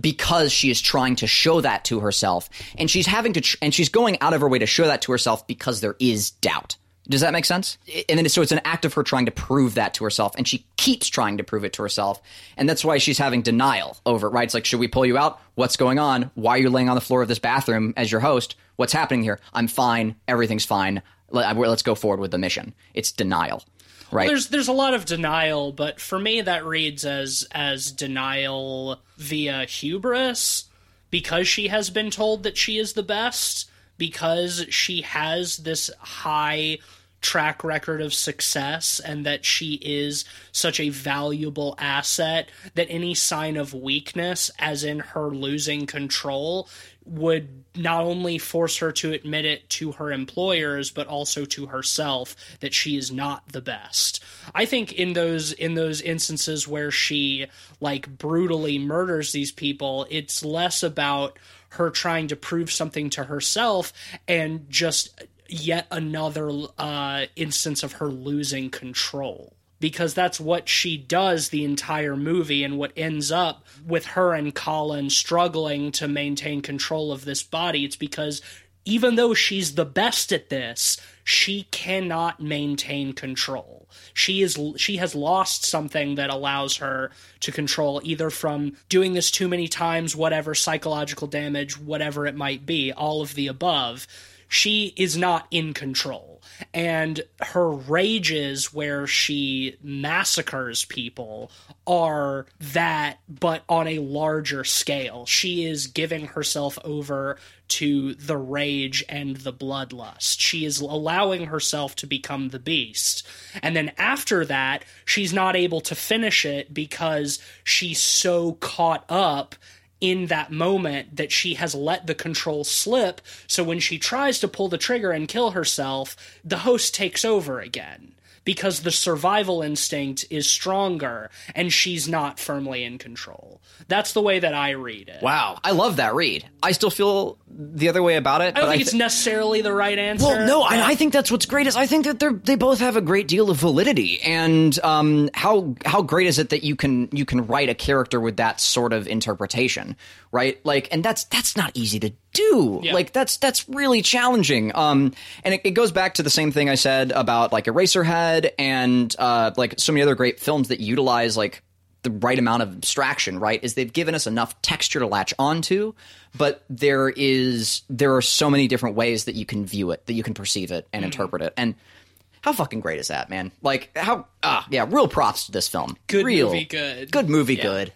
Speaker 4: Because she is trying to show that to herself, and she's having to, tr- and she's going out of her way to show that to herself because there is doubt. Does that make sense? And then so it's an act of her trying to prove that to herself, and she keeps trying to prove it to herself, and that's why she's having denial over it. Right? It's like, should we pull you out? What's going on? Why are you laying on the floor of this bathroom as your host? What's happening here? I'm fine. Everything's fine. Let- Let's go forward with the mission. It's denial, right?
Speaker 2: there's there's a lot of denial, but for me that reads as as denial via hubris because she has been told that she is the best because she has this high track record of success and that she is such a valuable asset that any sign of weakness as in her losing control would not only force her to admit it to her employers but also to herself that she is not the best. I think in those in those instances where she like brutally murders these people, it's less about her trying to prove something to herself and just yet another uh, instance of her losing control because that's what she does the entire movie and what ends up with her and Colin struggling to maintain control of this body. It's because even though she's the best at this she cannot maintain control. She is she has lost something that allows her to control either from doing this too many times whatever psychological damage whatever it might be all of the above. She is not in control. And her rages where she massacres people are that, but on a larger scale. She is giving herself over to the rage and the bloodlust. She is allowing herself to become the beast. And then after that, she's not able to finish it because she's so caught up in that moment that she has let the control slip. So when she tries to pull the trigger and kill herself, the host takes over again because the survival instinct is stronger and she's not firmly in control. That's the way that I read it.
Speaker 4: wow, I love that read. I still feel the other way about it.
Speaker 2: I don't think
Speaker 4: I
Speaker 2: it's necessarily the right answer.
Speaker 4: Well, no,
Speaker 2: but-
Speaker 4: and I think that's what's great is I think that they're they both have a great deal of validity, and um, how how great is it that you can you can write a character with that sort of interpretation, right? Like, and that's that's not easy to do.
Speaker 2: Yeah.
Speaker 4: Like, that's that's really challenging. Um, and it, it goes back to the same thing I said about like Eraserhead and uh, like so many other great films that utilize like the right amount of abstraction, right? Is they've given us enough texture to latch onto, but there is there are so many different ways that you can view it, that you can perceive it
Speaker 2: Mm-hmm.
Speaker 4: and interpret it. And how fucking great is that, man? Like how ah yeah, real props to this film.
Speaker 2: Good
Speaker 4: real,
Speaker 2: movie, good.
Speaker 4: Good movie, good.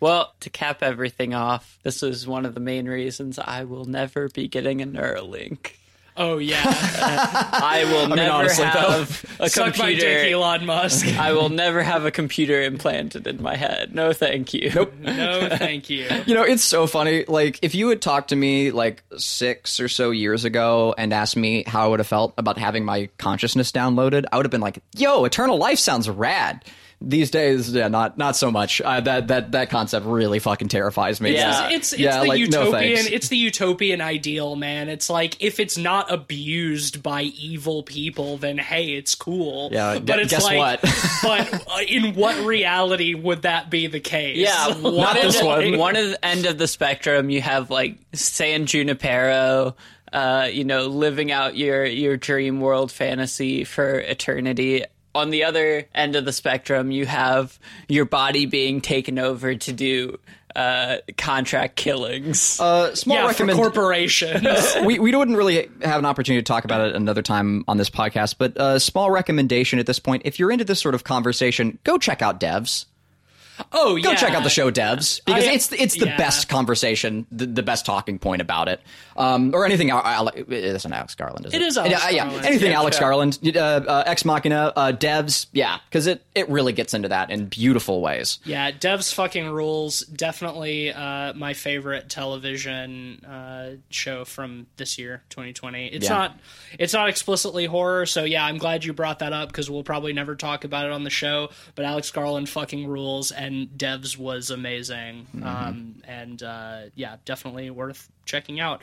Speaker 3: Well, to cap everything off, this is one of the main reasons I will never be getting a Neuralink.
Speaker 2: Oh yeah, [laughs]
Speaker 3: I will never
Speaker 4: honestly, though,
Speaker 3: have a
Speaker 2: suck my dick,
Speaker 3: computer.
Speaker 2: Elon Musk. [laughs]
Speaker 3: I will never have a computer implanted in my head. No, thank you. Nope.
Speaker 2: no, thank you. [laughs]
Speaker 4: You know, it's so funny. Like, if you had talked to me like six or so years ago and asked me how I would have felt about having my consciousness downloaded, I would have been like, "Yo, eternal life sounds rad." These days, yeah, not not so much. Uh, that that that concept really fucking terrifies me.
Speaker 3: Yeah.
Speaker 2: It's it's
Speaker 4: Yeah,
Speaker 2: the
Speaker 4: like, no
Speaker 2: utopian
Speaker 4: thanks.
Speaker 2: it's the utopian ideal, man. It's like if it's not abused by evil people, then hey, it's cool.
Speaker 4: Yeah,
Speaker 2: but
Speaker 4: gu-
Speaker 2: it's
Speaker 4: guess
Speaker 2: like,
Speaker 4: what? [laughs]
Speaker 2: but uh, in what reality would that be the case?
Speaker 3: Yeah, [laughs]
Speaker 2: What
Speaker 3: one of
Speaker 2: is
Speaker 3: the, one of the end of the spectrum, you have like San Junipero, uh, you know, living out your your dream world fantasy for eternity. On the other end of the spectrum, you have your body being taken over to do uh, contract killings.
Speaker 4: Uh, small
Speaker 2: yeah, for
Speaker 4: recommend-
Speaker 2: corporations. [laughs]
Speaker 4: we we wouldn't really have an opportunity to talk about it another time on this podcast, but a small recommendation at this point: if you're into this sort of conversation, go check out Devs.
Speaker 2: Oh yeah,
Speaker 4: Go check out the show Devs because
Speaker 2: I-
Speaker 4: it's it's the
Speaker 2: yeah.
Speaker 4: best conversation, the, the best talking point about it, um, or anything. Al- Al- it isn't Alex Garland, is it?
Speaker 2: It is Alex
Speaker 4: yeah, yeah, anything
Speaker 2: Yeah,
Speaker 4: Alex
Speaker 2: yeah.
Speaker 4: Garland, uh, uh, Ex Machina, uh, Devs, yeah, because it it really gets into that in beautiful ways.
Speaker 2: Yeah, Devs fucking rules. Definitely uh, my favorite television uh, show from this year, 2020. It's
Speaker 4: Yeah.
Speaker 2: not it's not explicitly horror, so yeah, I'm glad you brought that up because we'll probably never talk about it on the show. But Alex Garland fucking rules, and Devs was amazing.
Speaker 4: Mm-hmm.
Speaker 2: Um, and uh, yeah, definitely worth checking out.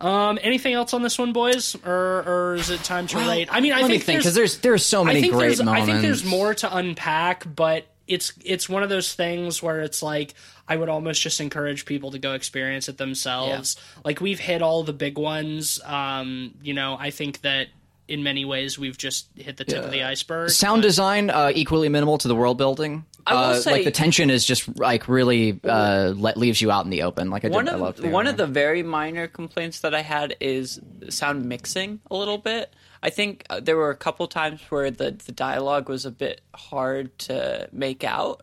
Speaker 2: Um, anything else on this one, boys, or or is it time to rate? I mean, I
Speaker 4: Let
Speaker 2: think
Speaker 4: think
Speaker 2: there's-
Speaker 4: because there's there's so many great moments.
Speaker 2: I think there's more to unpack, but it's it's one of those things where it's like I would almost just encourage people to go experience it themselves. Like we've hit all the big ones. Um, you know, I think that in many ways we've just hit the tip of the iceberg.
Speaker 4: Sound design uh, equally minimal to the world building.
Speaker 3: I will
Speaker 4: uh,
Speaker 3: say-
Speaker 4: like the tension is just like really uh, let, leaves you out in the open. Like I,
Speaker 3: one
Speaker 4: did, I
Speaker 3: of
Speaker 4: loved
Speaker 3: one of the very minor complaints that I had is sound mixing a little bit. I think uh, there were a couple times where the the dialogue was a bit hard to make out,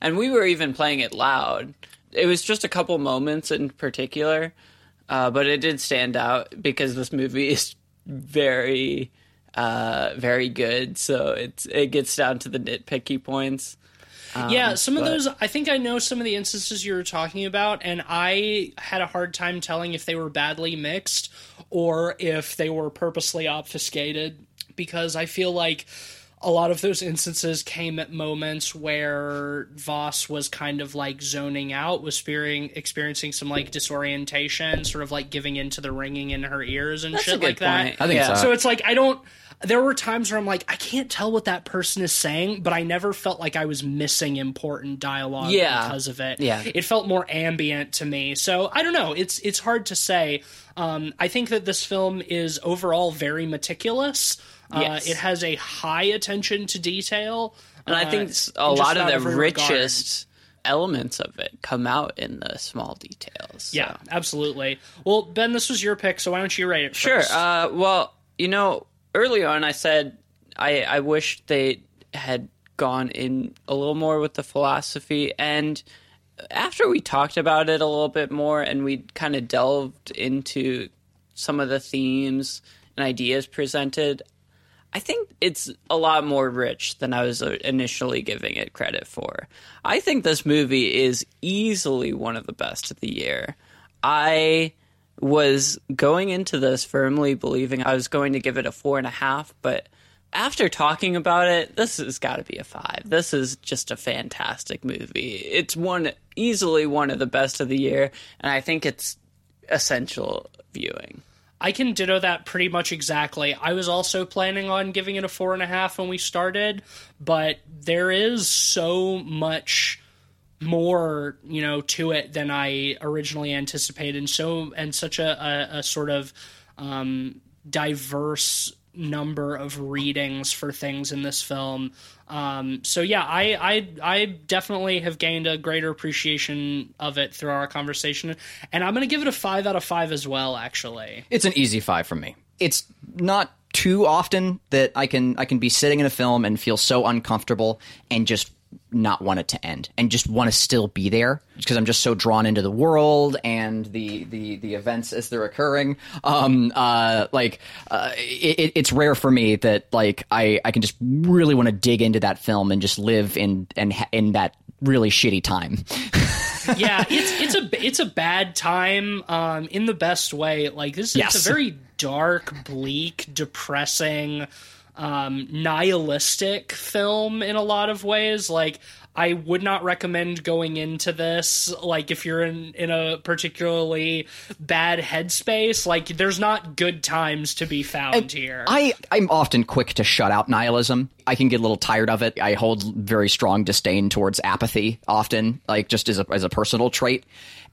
Speaker 3: and we were even playing it loud. It was just a couple moments in particular, uh, but it did stand out because this movie is very uh, very good. So it's it gets down to the nitpicky points.
Speaker 2: yeah, some of those. I think I know some of the instances you were talking about, and I had a hard time telling if they were badly mixed or if they were purposely obfuscated because I feel like a lot of those instances came at moments where Vos was kind of like zoning out, was spearing, experiencing some like disorientation, sort of like giving into the ringing in her ears and
Speaker 3: That's a
Speaker 2: shit
Speaker 3: good
Speaker 2: like that.
Speaker 4: I think
Speaker 3: Yeah.
Speaker 4: so.
Speaker 2: So it's like I don't. There were times where I'm like, I can't tell what that person is saying, but I never felt like I was missing important dialogue
Speaker 3: Yeah.
Speaker 2: because of it.
Speaker 3: Yeah.
Speaker 2: it felt more ambient to me. So I don't know. It's it's hard to say. Um, I think that this film is overall very meticulous. Uh, it has a high attention to detail,
Speaker 3: And I
Speaker 2: uh,
Speaker 3: think a lot of the
Speaker 2: every regard.
Speaker 3: richest elements of it come out in the small details. so.
Speaker 2: Yeah, absolutely. Well, Ben, this was your pick, so why don't you rate it?
Speaker 3: Sure. Uh, well, you know, early on I said I, I wish they had gone in a little more with the philosophy. And after we talked about it a little bit more and we kind of delved into some of the themes and ideas presented, I think it's a lot more rich than I was uh, initially giving it credit for. I think this movie is easily one of the best of the year. I was going into this firmly believing I was going to give it a four and a half, but after talking about it, this has got to be a five. This is just a fantastic movie. It's one easily one of the best of the year, and I think it's essential viewing.
Speaker 2: I can ditto that pretty much exactly. I was also planning on giving it a four and a half when we started, but there is so much more, you know, to it than I originally anticipated, and so and such a, a, a sort of um, diverse number of readings for things in this film. Um, so yeah, I, I I definitely have gained a greater appreciation of it through our conversation, and I'm to give it a five out of five as well. Actually,
Speaker 4: It's an easy five for me. It's not too often that I can I can be sitting in a film and feel so uncomfortable and just not want it to end and just want to still be there because I'm just so drawn into the world and the the the events as they're occurring. Um, uh, like uh, it, it's rare for me that like I I can just really want to dig into that film and just live in and in that really shitty time. [laughs]
Speaker 2: yeah, it's it's a it's a bad time um, in the best way. Like this,
Speaker 4: Yes.
Speaker 2: it's a very dark, bleak, depressing, um, nihilistic film in a lot of ways. Like I would not recommend going into this like if you're in in a particularly bad headspace. Like there's not good times to be found here.
Speaker 4: I, I'm often quick to shut out nihilism. I can get a little tired of it. I hold very strong disdain towards apathy often, like just as a, as a personal trait.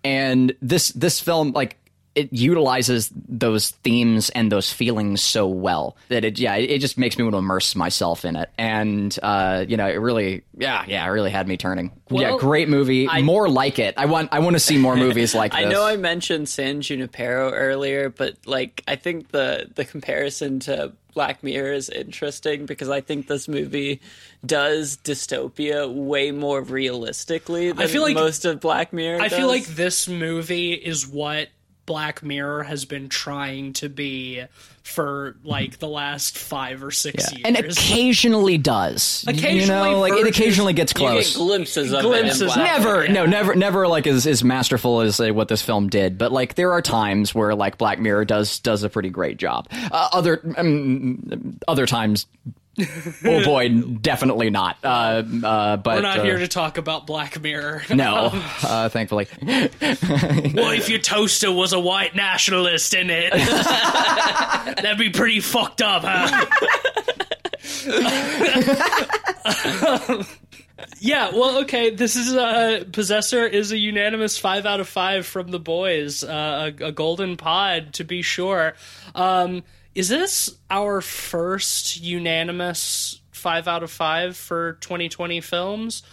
Speaker 4: And this this film, like it utilizes those themes and those feelings so well that it yeah it, it just makes me want to immerse myself in it. And uh you know it really yeah yeah it really had me turning. Yeah great movie. More like it. I want i want to see more movies like this [laughs]
Speaker 3: I know I mentioned San Junipero earlier, but like I think the the comparison to Black Mirror is interesting because I think this movie does dystopia way more realistically than
Speaker 2: feel like-
Speaker 3: most of Black Mirror.
Speaker 2: I feel like this movie is what Black Mirror has been trying to be for like the last five or six years.
Speaker 4: and occasionally does you
Speaker 2: Occasionally
Speaker 4: know like it occasionally gets
Speaker 3: you
Speaker 4: close
Speaker 3: get glimpses of
Speaker 2: Glimpses.
Speaker 3: it. in Black
Speaker 4: never
Speaker 3: Mirror.
Speaker 4: no never never like as, as masterful as uh, what this film did but like there are times where like black mirror does does a pretty great job uh, other um, other times oh boy definitely not uh, uh, but
Speaker 2: We're not
Speaker 4: uh,
Speaker 2: here to talk about Black Mirror. [laughs]
Speaker 4: no uh, thankfully [laughs]
Speaker 2: What if your toaster was a white nationalist in it? [laughs] That'd be pretty fucked up, huh? yeah, well, okay. This is uh, Possessor is a unanimous five out of five from the boys. Uh, a, a golden pod, to be sure. Um, is this our first unanimous five out of five for 2020 films?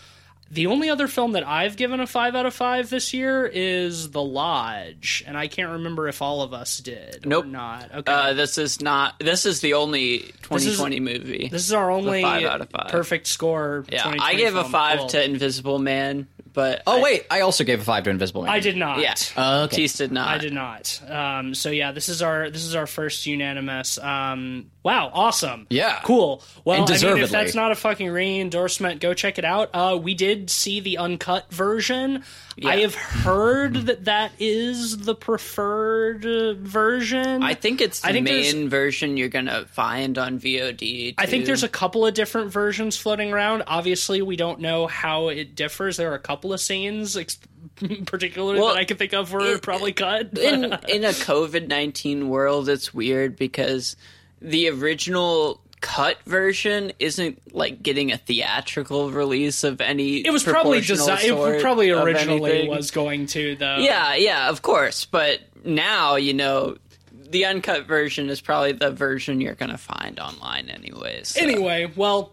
Speaker 2: The only other film that I've given a five out of five this year is The Lodge, and I can't remember if all of us did
Speaker 3: Nope.
Speaker 2: or not. Okay,
Speaker 3: Uh, this is not. This is the only 2020 movie.
Speaker 2: this is our only
Speaker 3: five out of five.
Speaker 2: perfect score.
Speaker 3: yeah, I gave a five
Speaker 2: Cool.
Speaker 3: to Invisible Man, but
Speaker 4: oh
Speaker 3: I-
Speaker 4: wait i also gave a five to invisible man
Speaker 2: I did not.
Speaker 3: yeah,
Speaker 4: Uh, okay.
Speaker 3: Tease did not.
Speaker 2: I did not. Um, so yeah, this is our this is our first unanimous. Um, wow, awesome.
Speaker 4: Yeah.
Speaker 2: cool. Well,
Speaker 4: And
Speaker 2: I mean, if that's not a fucking re-endorsement, go check it out. Uh, we did see the uncut version. I have heard that that is the preferred uh, version.
Speaker 3: I think it's the
Speaker 2: I think
Speaker 3: main version you're gonna find on VOD.
Speaker 2: I think there's a couple of different versions floating around. Obviously, we don't know how it differs. There are a couple of scenes, ex- [laughs] particularly
Speaker 3: Well,
Speaker 2: that I can think of, were
Speaker 3: it-
Speaker 2: probably cut.
Speaker 3: in [laughs] in a COVID nineteen world, it's weird because the original cut version isn't like getting a theatrical release of any.
Speaker 2: It was probably designed. It probably originally was going to though.
Speaker 3: Yeah, yeah, of course. But now you know the uncut version is probably the version you're gonna find online, anyways. so.
Speaker 2: Anyway, well,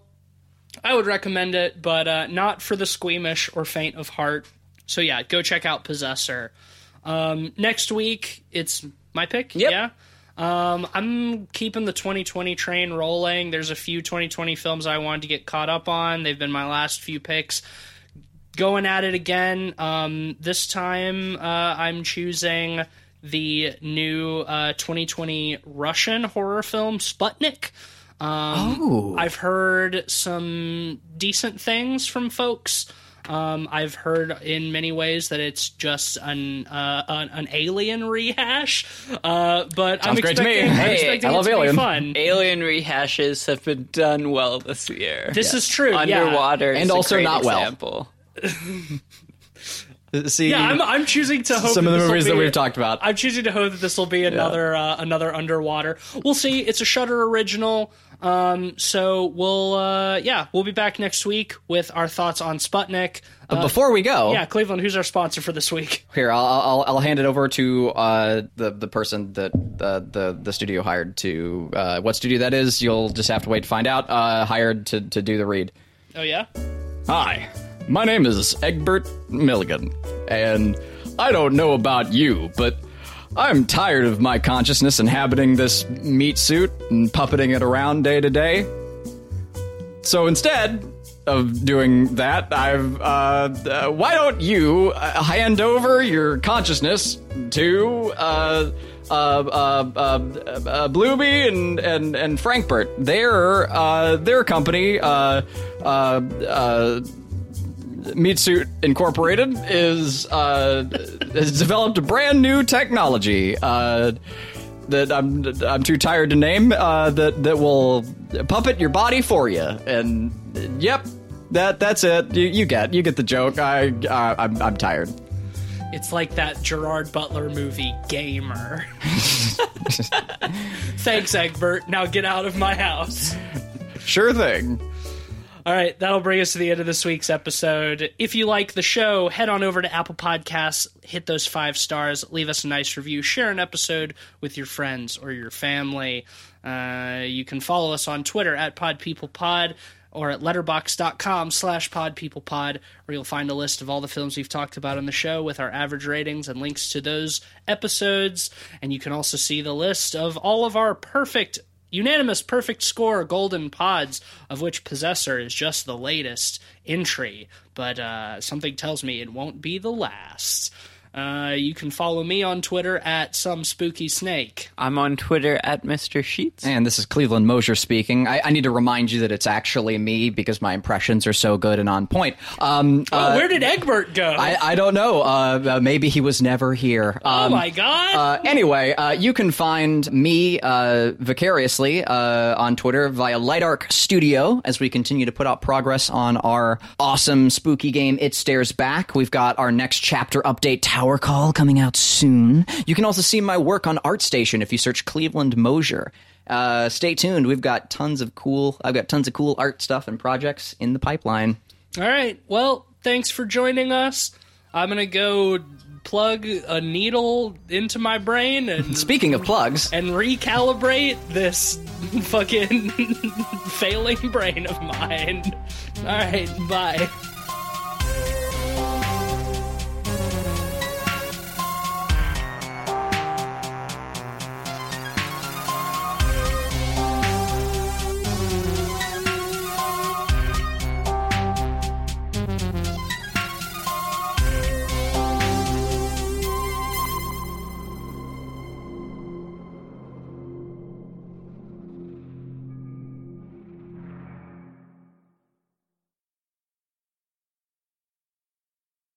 Speaker 2: I would recommend it, but uh, not for the squeamish or faint of heart. So yeah, go check out Possessor. Um, next week, it's my pick.
Speaker 3: Yep.
Speaker 2: Yeah. Um, I'm keeping the 2020 train rolling. There's a few 2020 films I wanted to get caught up on. They've been my last few picks. Going at it again. Um, this time, uh, I'm choosing the new uh, 2020 Russian horror film Sputnik. Um, I've heard some decent things from folks. Um, I've heard in many ways that it's just an uh, an, an alien rehash, uh, but I'm
Speaker 4: Sounds great to me.
Speaker 2: expecting, I'm
Speaker 4: Hey,
Speaker 2: expecting
Speaker 4: I
Speaker 2: it
Speaker 4: love
Speaker 2: to be
Speaker 4: Alien.
Speaker 2: fun.
Speaker 3: Alien rehashes have been done well this year.
Speaker 2: This is true. yeah.
Speaker 3: Underwater is
Speaker 4: And
Speaker 3: a
Speaker 4: also
Speaker 3: great
Speaker 4: not well. [laughs] see
Speaker 2: Yeah, I'm, I'm choosing to hope
Speaker 4: some of the
Speaker 2: this'll
Speaker 4: movies that we've talked about
Speaker 2: I'm choosing to hope that this will be another uh, another underwater. We'll see. It's a Shudder original. Um, so we'll uh, yeah we'll be back next week with our thoughts on Sputnik.
Speaker 4: but before we go
Speaker 2: Yeah, Cleveland, who's our sponsor for this week? [laughs]
Speaker 4: Here, I'll, I'll I'll hand it over to uh, the the person that uh, the the studio hired to uh, what studio that is. You'll just have to wait to find out. Uh, hired to to do the read.
Speaker 2: Oh yeah.
Speaker 4: Hi, my name is Egbert Milligan, and I don't know about you, but I'm tired of my consciousness inhabiting this meat suit and puppeting it around day to day. So instead, of doing that, I've. Uh, uh, why don't you uh, hand over your consciousness to uh, uh, uh, uh, uh, Blueby and and and Frankbert? Their uh, their company. Uh, uh, uh, Meat Suit Incorporated is uh, has developed a brand new technology uh, that I'm I'm too tired to name uh, that that will puppet your body for you. And yep, that that's it. You, you get you get the joke. I uh, I'm I'm tired.
Speaker 2: It's like that Gerard Butler movie, Gamer. [laughs] [laughs] Thanks, Egbert. Now get out of my house.
Speaker 4: Sure thing.
Speaker 2: All right, that'll bring us to the end of this week's episode. If you like the show, head on over to Apple Podcasts, hit those five stars, leave us a nice review, share an episode with your friends or your family. Uh, you can follow us on Twitter at PodPeoplePod or at letterboxd.com slash podpeoplepod, where you'll find a list of all the films we've talked about on the show with our average ratings and links to those episodes. And you can also see the list of all of our perfect unanimous perfect score golden pods of which possessor is just the latest entry. But uh, something tells me it won't be the last uh, you can follow me on twitter at some spooky snake
Speaker 3: I'm on Twitter at Mr. Sheets.
Speaker 4: And this is Cleveland Mosier speaking. I, I need to remind you that it's actually me because my impressions are so good and on point. Um,
Speaker 2: oh,
Speaker 4: uh,
Speaker 2: where did egbert go
Speaker 4: I, I don't know. Uh, uh, maybe he was never here.
Speaker 2: oh
Speaker 4: Um,
Speaker 2: my god
Speaker 4: Uh, anyway, uh, you can find me uh, vicariously uh, on Twitter via Light Arc Studio as we continue to put out progress on our awesome spooky game It Stares Back. We've got our next chapter update Tower Call coming out soon. You can also see my work on ArtStation if you search Cleveland Mosier. Uh, stay tuned. We've got tons of cool. I've got tons of cool art stuff and projects in the pipeline.
Speaker 2: all right well thanks for joining us i'm gonna go plug a needle into my brain and [laughs]
Speaker 4: Speaking of plugs,
Speaker 2: and recalibrate this [laughs] fucking [laughs] failing brain of mine. All right, bye.